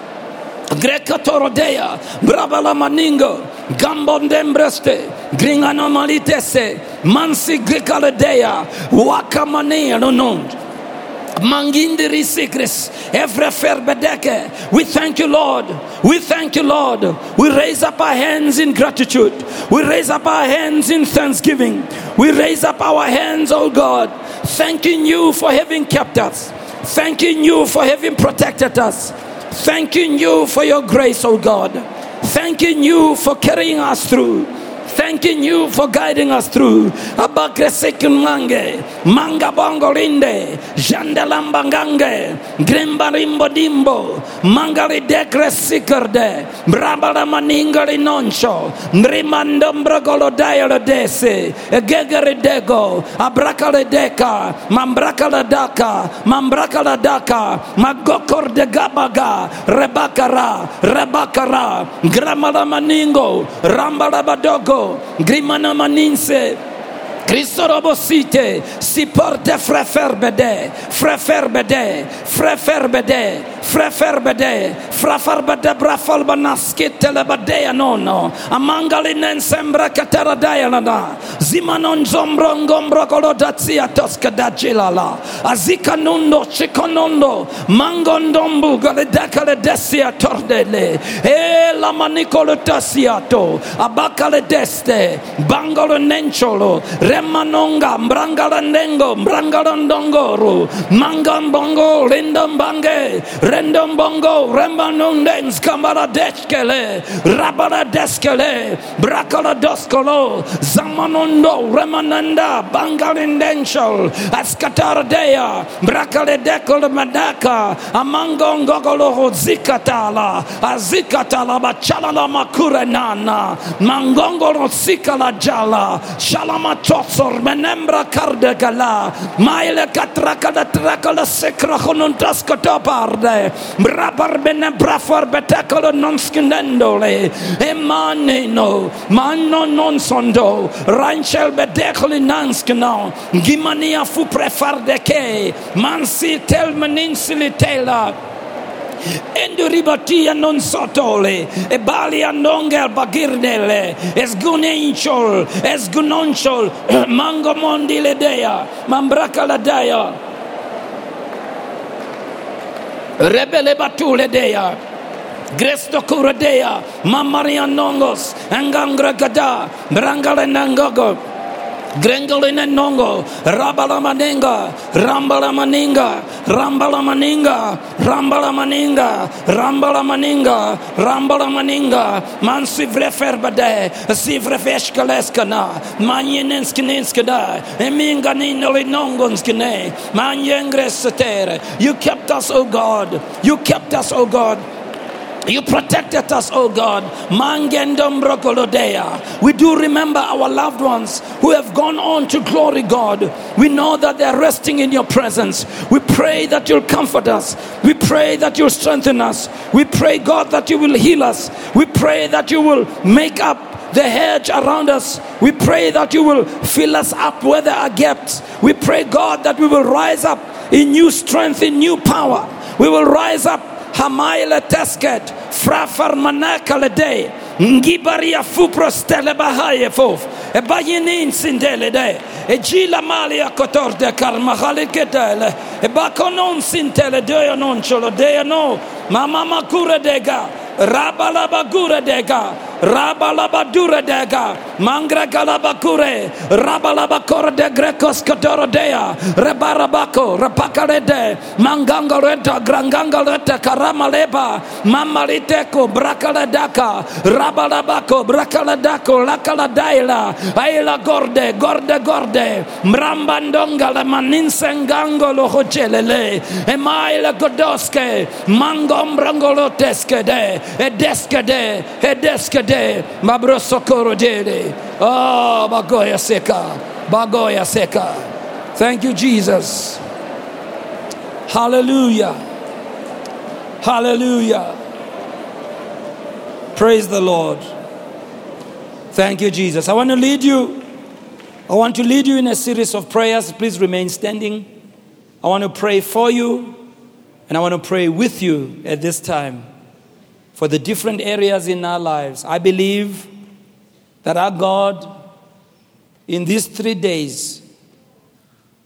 Speaker 1: Grekatorodea. Brabala maningo. Gambondembreste. Gringanomalitese. Mansi grekaledea. Wakamane nonond. Mangindiri sikris, ferbedeke. We thank you, Lord. We thank you, Lord. We raise up our hands in gratitude. We raise up our hands in thanksgiving. We raise up our hands, oh God, thanking you for having kept us, thanking you for having protected us, thanking you for your grace, oh God, thanking you for carrying us through thanking you for guiding us through. Abakresekunmange, manga bongo linde, jandelambangange, grimbarimbo dimbo, mangari dekre sikerde, brabala maningari noncho, mrimandombrogolo dialo dese, gegere dego, abrakale deka, mambrakala daka, mambrakala daka, magokor de gabaga, rebakara, rebakara, gramala maningo, rambala badogo, grimana maninse Cristo robosite si porte freferbede, freferbede, freferbede, freferbede, frafarbada brafalbanaskitele badea nono amangalinen sembra kateradaya lana zimanon zombrongombro kolodazia toskadajilala azika nundo chikonondo mangondombu galedakale desia tordele e la manicolo tasiato abakale deste bangolo nencholo remanonga mbrangala nengo mbrangala ndongoro mangambongo lindombange rendombongo remanondens kamara deskele rabara deskele brakala doskolo zamanondo remananda bangalindenshol askataradea brakale dekolo madaka amangongogolo zikatala azikatala bachalala makurenana mangongolo sikala jala shalama totsor menembra kardegala maile katrakala trakala sekrahonuntaskotoparde brabar bene brafor betekolo nonskinendole emaneno manno non sondo. Ranchel bedekoli nanskino gimania fu prefardeke mansi tel telmeninsili tela Endo ribatia non sotole, e bali andonga bagirdele, es gunenchol, es gunonchol, [clears throat] mango mondi ledea, mambraka ladea. Rebele batule dea. Gresto kuradea, mamaria nongos, angangra gada, brangale nangogo, Grengoline nongo, rabala maninga, rambala maninga, rambala maninga, rambala maninga, rambala maninga, rambala maninga, man si vrefer bade, si vrefeshkaleskana, man yenenskinenskada, eminga ninoli nongonskine, man yengresetere. You kept us, O God. You kept us, O God. You protected us, oh God. We do remember our loved ones who have gone on to glory, God. We know that they're resting in your presence. We pray that you'll comfort us. We pray that you'll strengthen us. We pray, God, that you will heal us. We pray that you will make up the hedge around us. We pray that you will fill us up where there are gaps. We pray, God, that we will rise up in new strength, in new power. We will rise up hamaile tesket frafar manakale de ngibaria fuprostele bahaye fof e bayinin sindele de e gila malia kotor de karmahale ketele e bakonon sintele de non cholo de no mama makura dega rabalabagura dega. Rabalabadura dega. Mangra galabakure rabalabakora de grekos kadorodea rebarabako repakarede. Mangangareta grangangareta karamaleba. Mamaliteko brakaladaka. Rabalabako brakaladako lakaladaila. Aila gorde gorde gorde. Mrambandonga la maninsengango lo hochelele emaila godoske. Mangombrangoloteske de edeske de edeske de mabrosokoro dele oh bagoya seka bagoya seka. Thank you jesus. Hallelujah. Hallelujah. Praise the lord. Thank you jesus. I want to lead you. I want to lead you in a series of prayers. Please remain standing. I want to pray for you and i want to pray with you at this time for the different areas in our lives. I believe that our God, in these three days,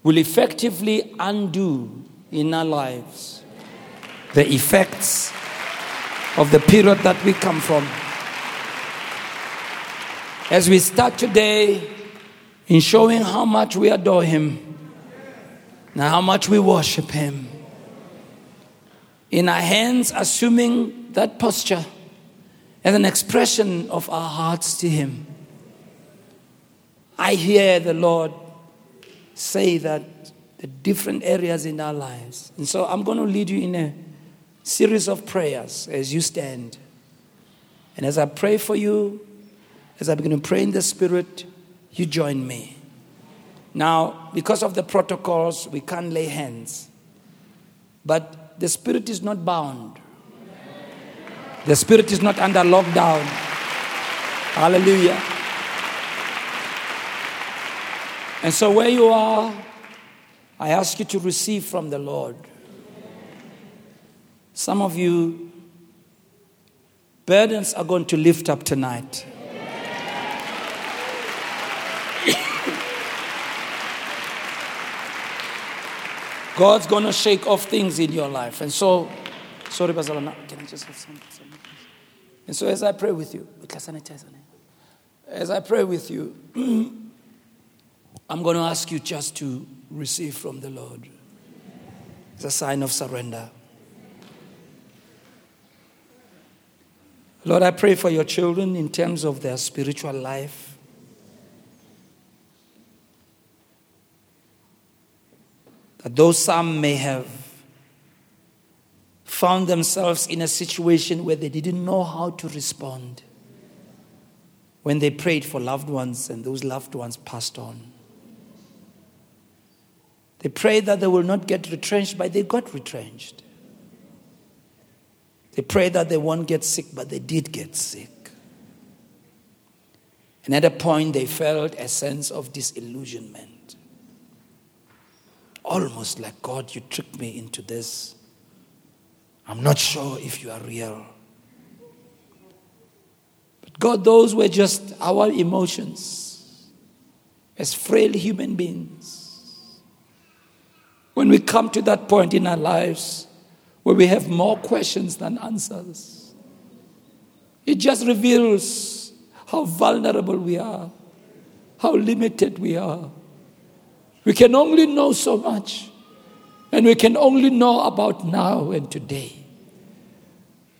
Speaker 1: will effectively undo in our lives the effects of the period that we come from. As we start today in showing how much we adore Him and how much we worship Him, in our hands, assuming that posture as an expression of our hearts to Him. I hear the Lord say that the different areas in our lives. And so I'm going to lead you in a series of prayers as you stand. And as I pray for you, as I begin to pray in the Spirit, you join me. Now, because of the protocols, we can't lay hands. But the Spirit is not bound. The Spirit is not under lockdown. Hallelujah. And so, where you are, I ask you to receive from the Lord. Some of you, Burdens are going to lift up tonight. [coughs] God's going to shake off things in your life. And so, sorry, Bazalana, can I just have some? some and so, as I pray with you, as I pray with you, [clears throat] I'm going to ask you just to receive from the Lord. It's a sign of surrender. Lord, I pray for your children in terms of their spiritual life. That though some may have found themselves in a situation where they didn't know how to respond when they prayed for loved ones and those loved ones passed on. They prayed that they will not get retrenched, but they got retrenched. They prayed that they won't get sick, but they did get sick. And at a point, they felt a sense of disillusionment. Almost like, God, you tricked me into this. I'm not sure if you are real. But God, those were just our emotions as frail human beings. When we come to that point in our lives, where we have more questions than answers. It just reveals how vulnerable we are, how limited we are. We can only know so much, and we can only know about now and today.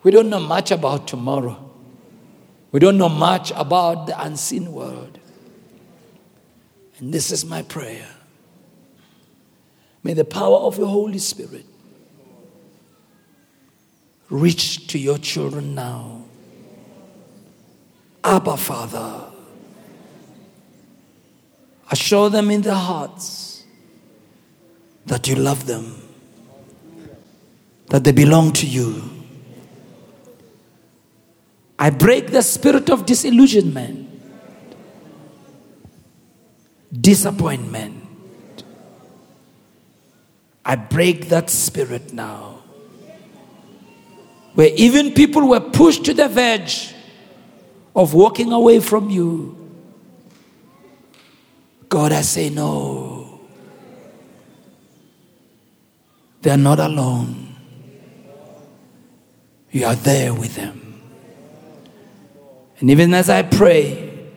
Speaker 1: We don't know much about tomorrow. We don't know much about the unseen world. And this is my prayer. May the power of your Holy Spirit reach to your children now. Abba, Father, assure them in their hearts that you love them, that they belong to you. I break the spirit of disillusionment, disappointment. I break that spirit now where even people were pushed to the verge of walking away from you. God, I say no. They are not alone. You are there with them. And even as I pray,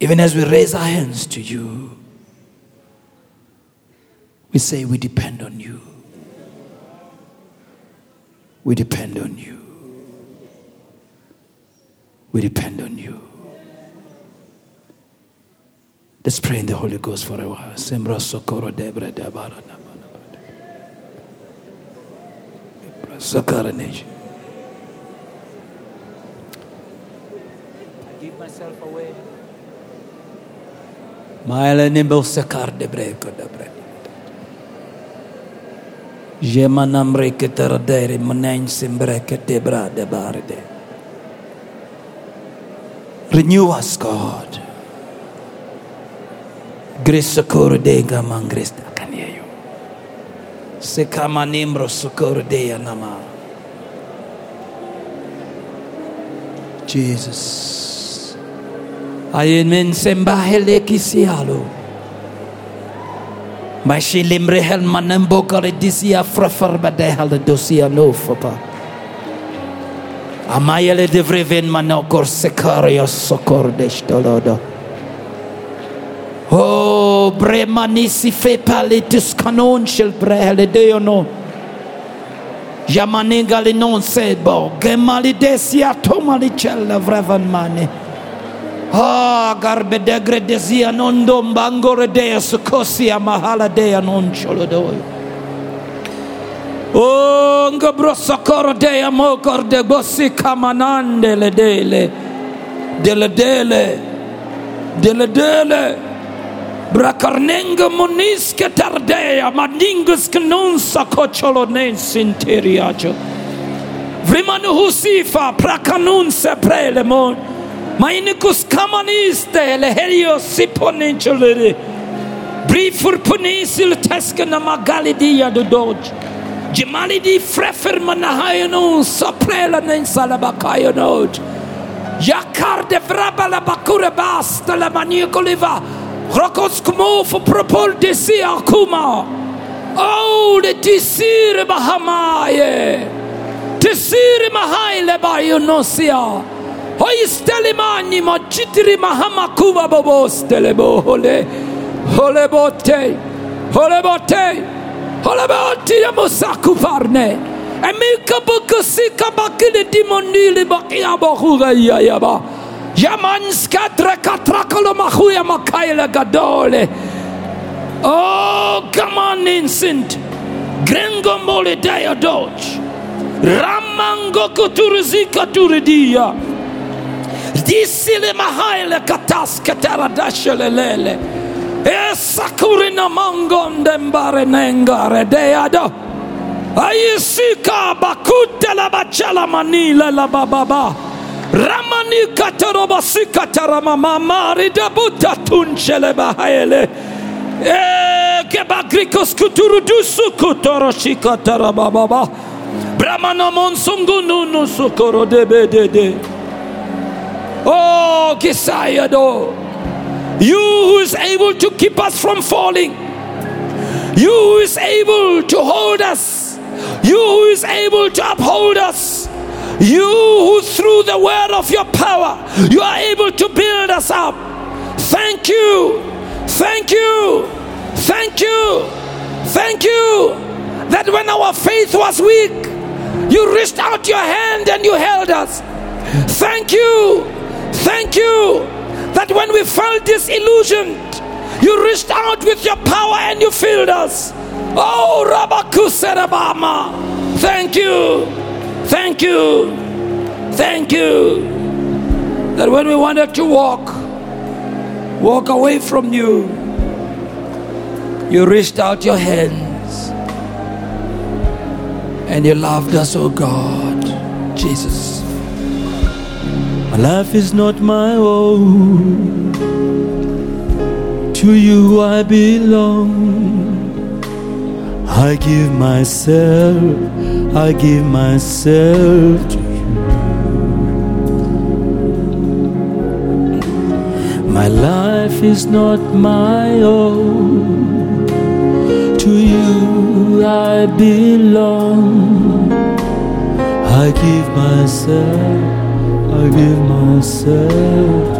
Speaker 1: even as we raise our hands to you, we say we depend on you. We depend on you. We depend on you. Let's pray in the Holy Ghost for a while. Sembra socorro debra debara Sakara nation. I give myself away. Maela nimble sakar debre kodabre. Jemanamre ketardere manain sembre ketebra de barde. Renew us, God. Grace socorro de gamang grace I can hear you. Sekama nimbro socorro de anama. Jesus. Ayen men sembahele kisialo. Maar si limre hel manem bokare disia frafar badehal dosia no fapa. Amayele devreven manokor sekario sokor destolodo. Oh, bremanisi fe palitus canon deono. Yamaninga li non sebo, gemali desia tomali cella vrevan mane. Ah, garbe degre desia non dom bangore dea sukosia mahala dea non cholodoy. Oh, ngabro sokoro dea mokor de bossi le dele. Dele dele. Dele dele. Brakarnenga moniske tardea mandingus knunsa kocholo nen sinteriacho. Vrimanu husifa prakanunse prelemon. Mainikus kamaniste le helio siponinchulere. Brifur punisil teskana magalidia do dodge. Jemali di frefer manahayano saprela nen salabakayano. Yakar de vraba la bakura basta la maniakoleva. Rokos kumo for propol desi akuma. Oh, the tisir bahamaye. Tisir mahaile bayonosia. Hoy stelimani ma chitri mahama kuva bobos telebo hole. Hole bote. Hole bote. Hole bote ya musaku farne. Emika buka sika bakile dimonili bakia bahuga ya yaba. Oh, come on, Vincent. Grengo mole diadoch. Ramango kuturizika turidia. Disile mahaile katas kataradashelelele. Esakurina mangonde mbare nengare deado. Ayisika bakuta la bachala manila la bababa. Ramani katarobasika taramamamari dabuta tunchele bahele. Eh, kebagrikos kuturu dusu kutoro shika tarabababa. Brahmana monsungu nunu sukoro debe de de. Oh, Kisayado. You who is able to keep us from falling. You who is able to hold us. You who is able to uphold us. You who through the word of your power, you are able to build us up. Thank you. Thank you. Thank you. Thank you. That when our faith was weak, you reached out your hand and you held us. Thank you. Thank you. That when we felt disillusioned, you reached out with your power and you filled us. Oh, Rabakuserabama. Thank you. Thank you. Thank you. That when we wanted to walk, walk away from you, you reached out your hands and you loved us, oh God, Jesus.
Speaker 2: My life is not my own. To you I belong. I give myself, I give myself to you. My life is not my own. To you I belong. I give myself, I give myself.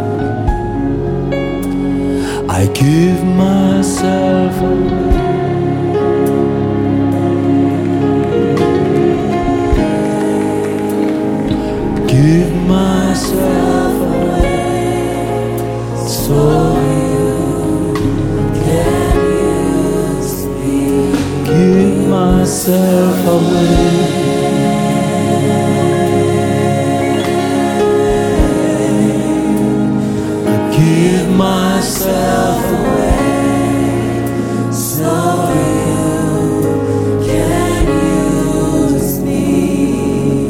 Speaker 2: I give myself away. Give myself away so you can use me. Give myself away. Myself away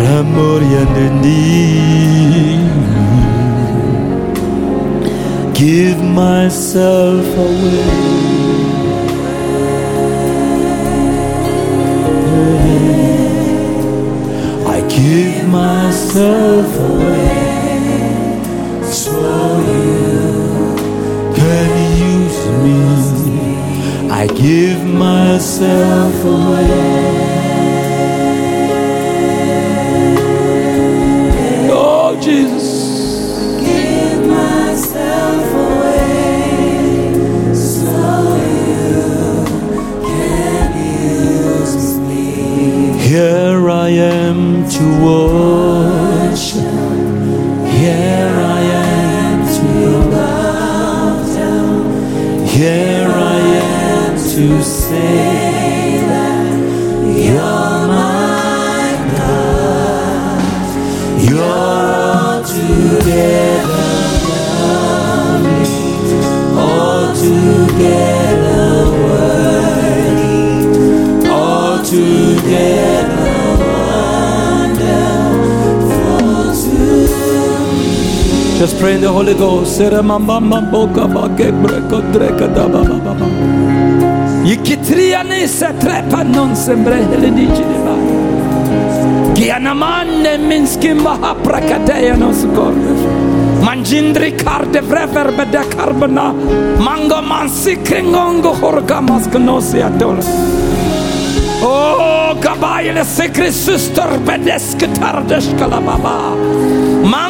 Speaker 2: serebe Amor Give myself away. Ghost. Sera mama mamboka bake breko dreka da ba ba ba ba. Yikitria ne se trepa non sembre helenici de ba. Gianamande minski maha prakateya no skorbe. Manjindri karde vrever bede karbana. Mango mansi kringongo horga maskanosi atola. Oh, gabayele sekri suster bedeske tardeskala baba. Mangambo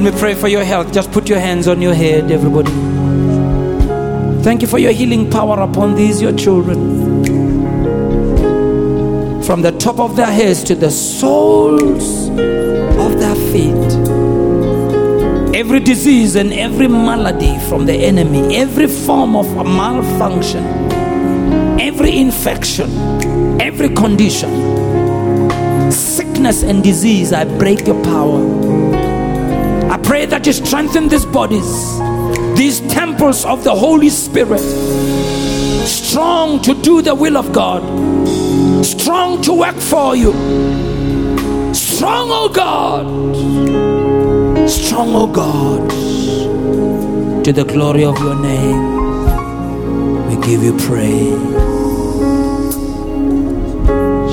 Speaker 2: Let me pray for your health. Just put your hands on your head, everybody. Thank you for your healing power upon these, your children. From the top of their heads to the soles of their feet. Every disease and every malady from the enemy, every form of malfunction, every infection, every condition, sickness and disease, I break your power. Pray that you strengthen these bodies, these temples of the Holy Spirit, strong to do the will of God, strong to work for you. Strong, oh God, strong, oh God, to the glory of your name. We give you praise.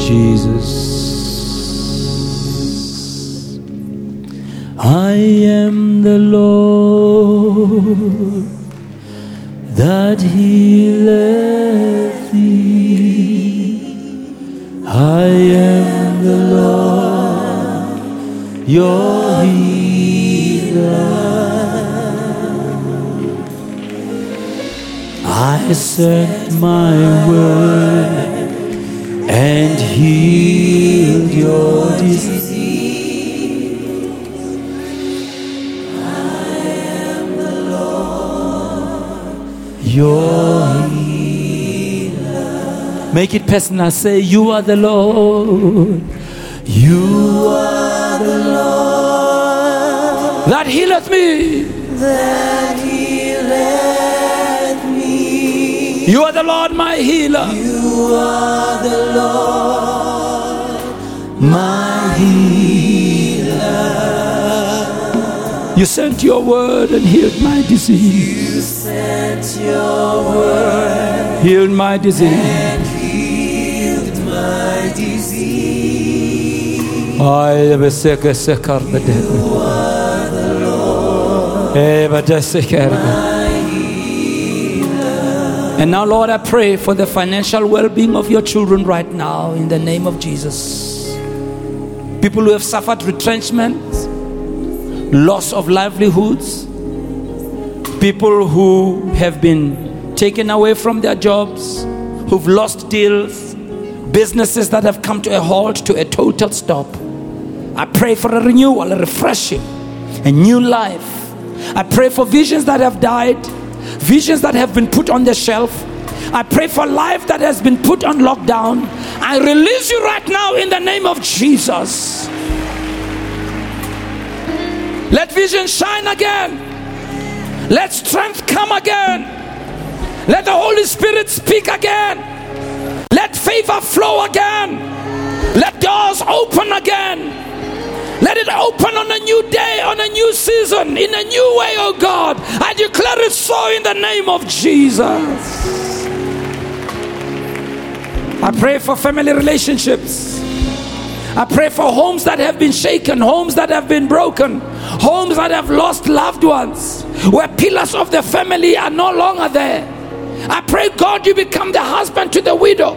Speaker 2: Jesus. I am the Lord that healeth thee. I am the Lord, your healer. I sent my word and healed your disease. Your healer. Make it personal. Say, You are the Lord. You are the Lord that healeth me.
Speaker 3: that healeth me.
Speaker 2: You are the Lord, my healer.
Speaker 3: You are the Lord,
Speaker 2: my healer. You sent your word and healed my disease.
Speaker 3: Sent your word
Speaker 2: Healed my disease.
Speaker 3: and healed my disease.
Speaker 2: I am a sick, a sick, a And now, Lord, I pray for the financial well being of your children right now in the name of Jesus. People who have suffered retrenchment, loss of livelihoods, people who have been taken away from their jobs, who've lost deals, businesses that have come to a halt, to a total stop. I pray for a renewal, a refreshing, a new life. I pray for visions that have died, visions that have been put on the shelf. I pray for life that has been put on lockdown. I release you right now in the name of Jesus. Let vision shine again. Let strength come again. Let the Holy Spirit speak again. Let favor flow again. Let doors open again. Let it open on a new day, on a new season, in a new way, oh God. I declare it so in the name of Jesus. I pray for family relationships. I pray for homes that have been shaken, homes that have been broken, homes that have lost loved ones, where pillars of the family are no longer there. I pray, God, you become the husband to the widow,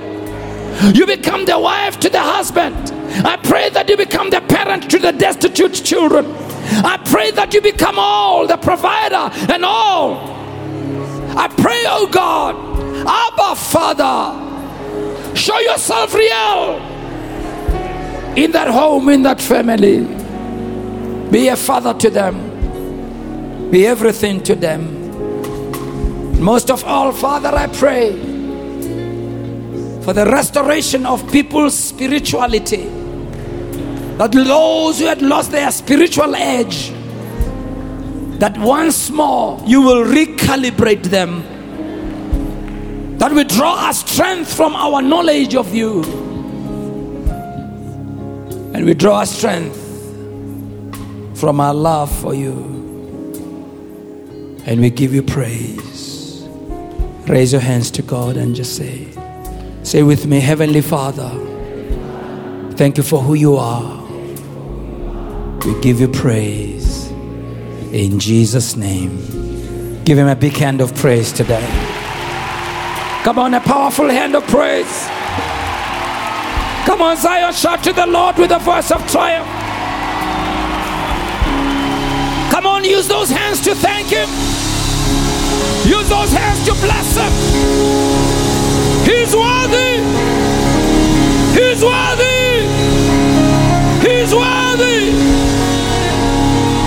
Speaker 2: you become the wife to the husband. I pray that you become the parent to the destitute children. I pray that you become all, the provider and all. I pray, oh God, Abba Father, show yourself real in that home, in that family. Be a father to them, be everything to them. Most of all, Father, I pray for the restoration of people's spirituality. That those who had lost their spiritual edge, that once more you will recalibrate them. That we draw our strength from our knowledge of you and we draw our strength from our love for you. And we give you praise. Raise your hands to God and just say, Say with me, Heavenly Father, thank you for who you are. We give you praise. In Jesus' name. Give him a big hand of praise today. Come on, a powerful hand of praise. Come on, Zion, shout to the Lord with a voice of triumph. On, use those hands to thank Him. Use those hands to bless Him. He's worthy. He's worthy. He's worthy.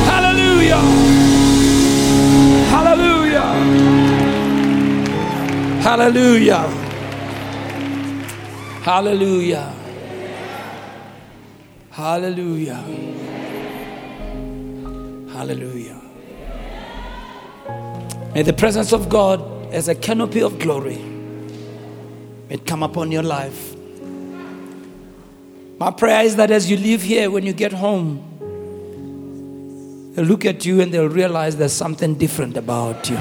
Speaker 2: Hallelujah. Hallelujah. Hallelujah. Hallelujah. Hallelujah. Hallelujah. May the presence of God as a canopy of glory may come upon your life. My prayer is that as you leave here, when you get home, they'll look at you and they'll realize there's something different about you. [laughs]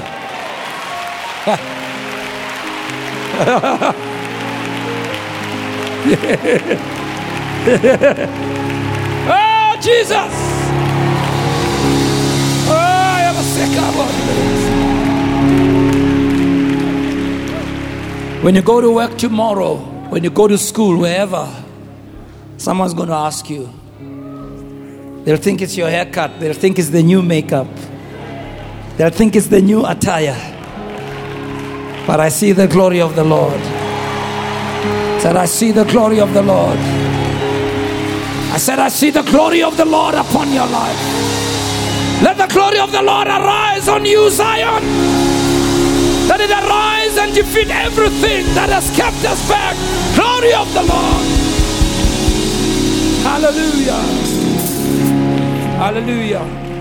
Speaker 2: oh, Jesus! When you go to work tomorrow, when you go to school, wherever, someone's going to ask you. They'll think it's your haircut, they'll think it's the new makeup, they'll think it's the new attire. But I see the glory of the Lord. Said, I see the glory of the Lord. I said, I see the glory of the Lord upon your life. Let the glory of the Lord arise on you, Zion. Let it arise and defeat everything that has kept us back. Glory of the Lord. Hallelujah. Hallelujah.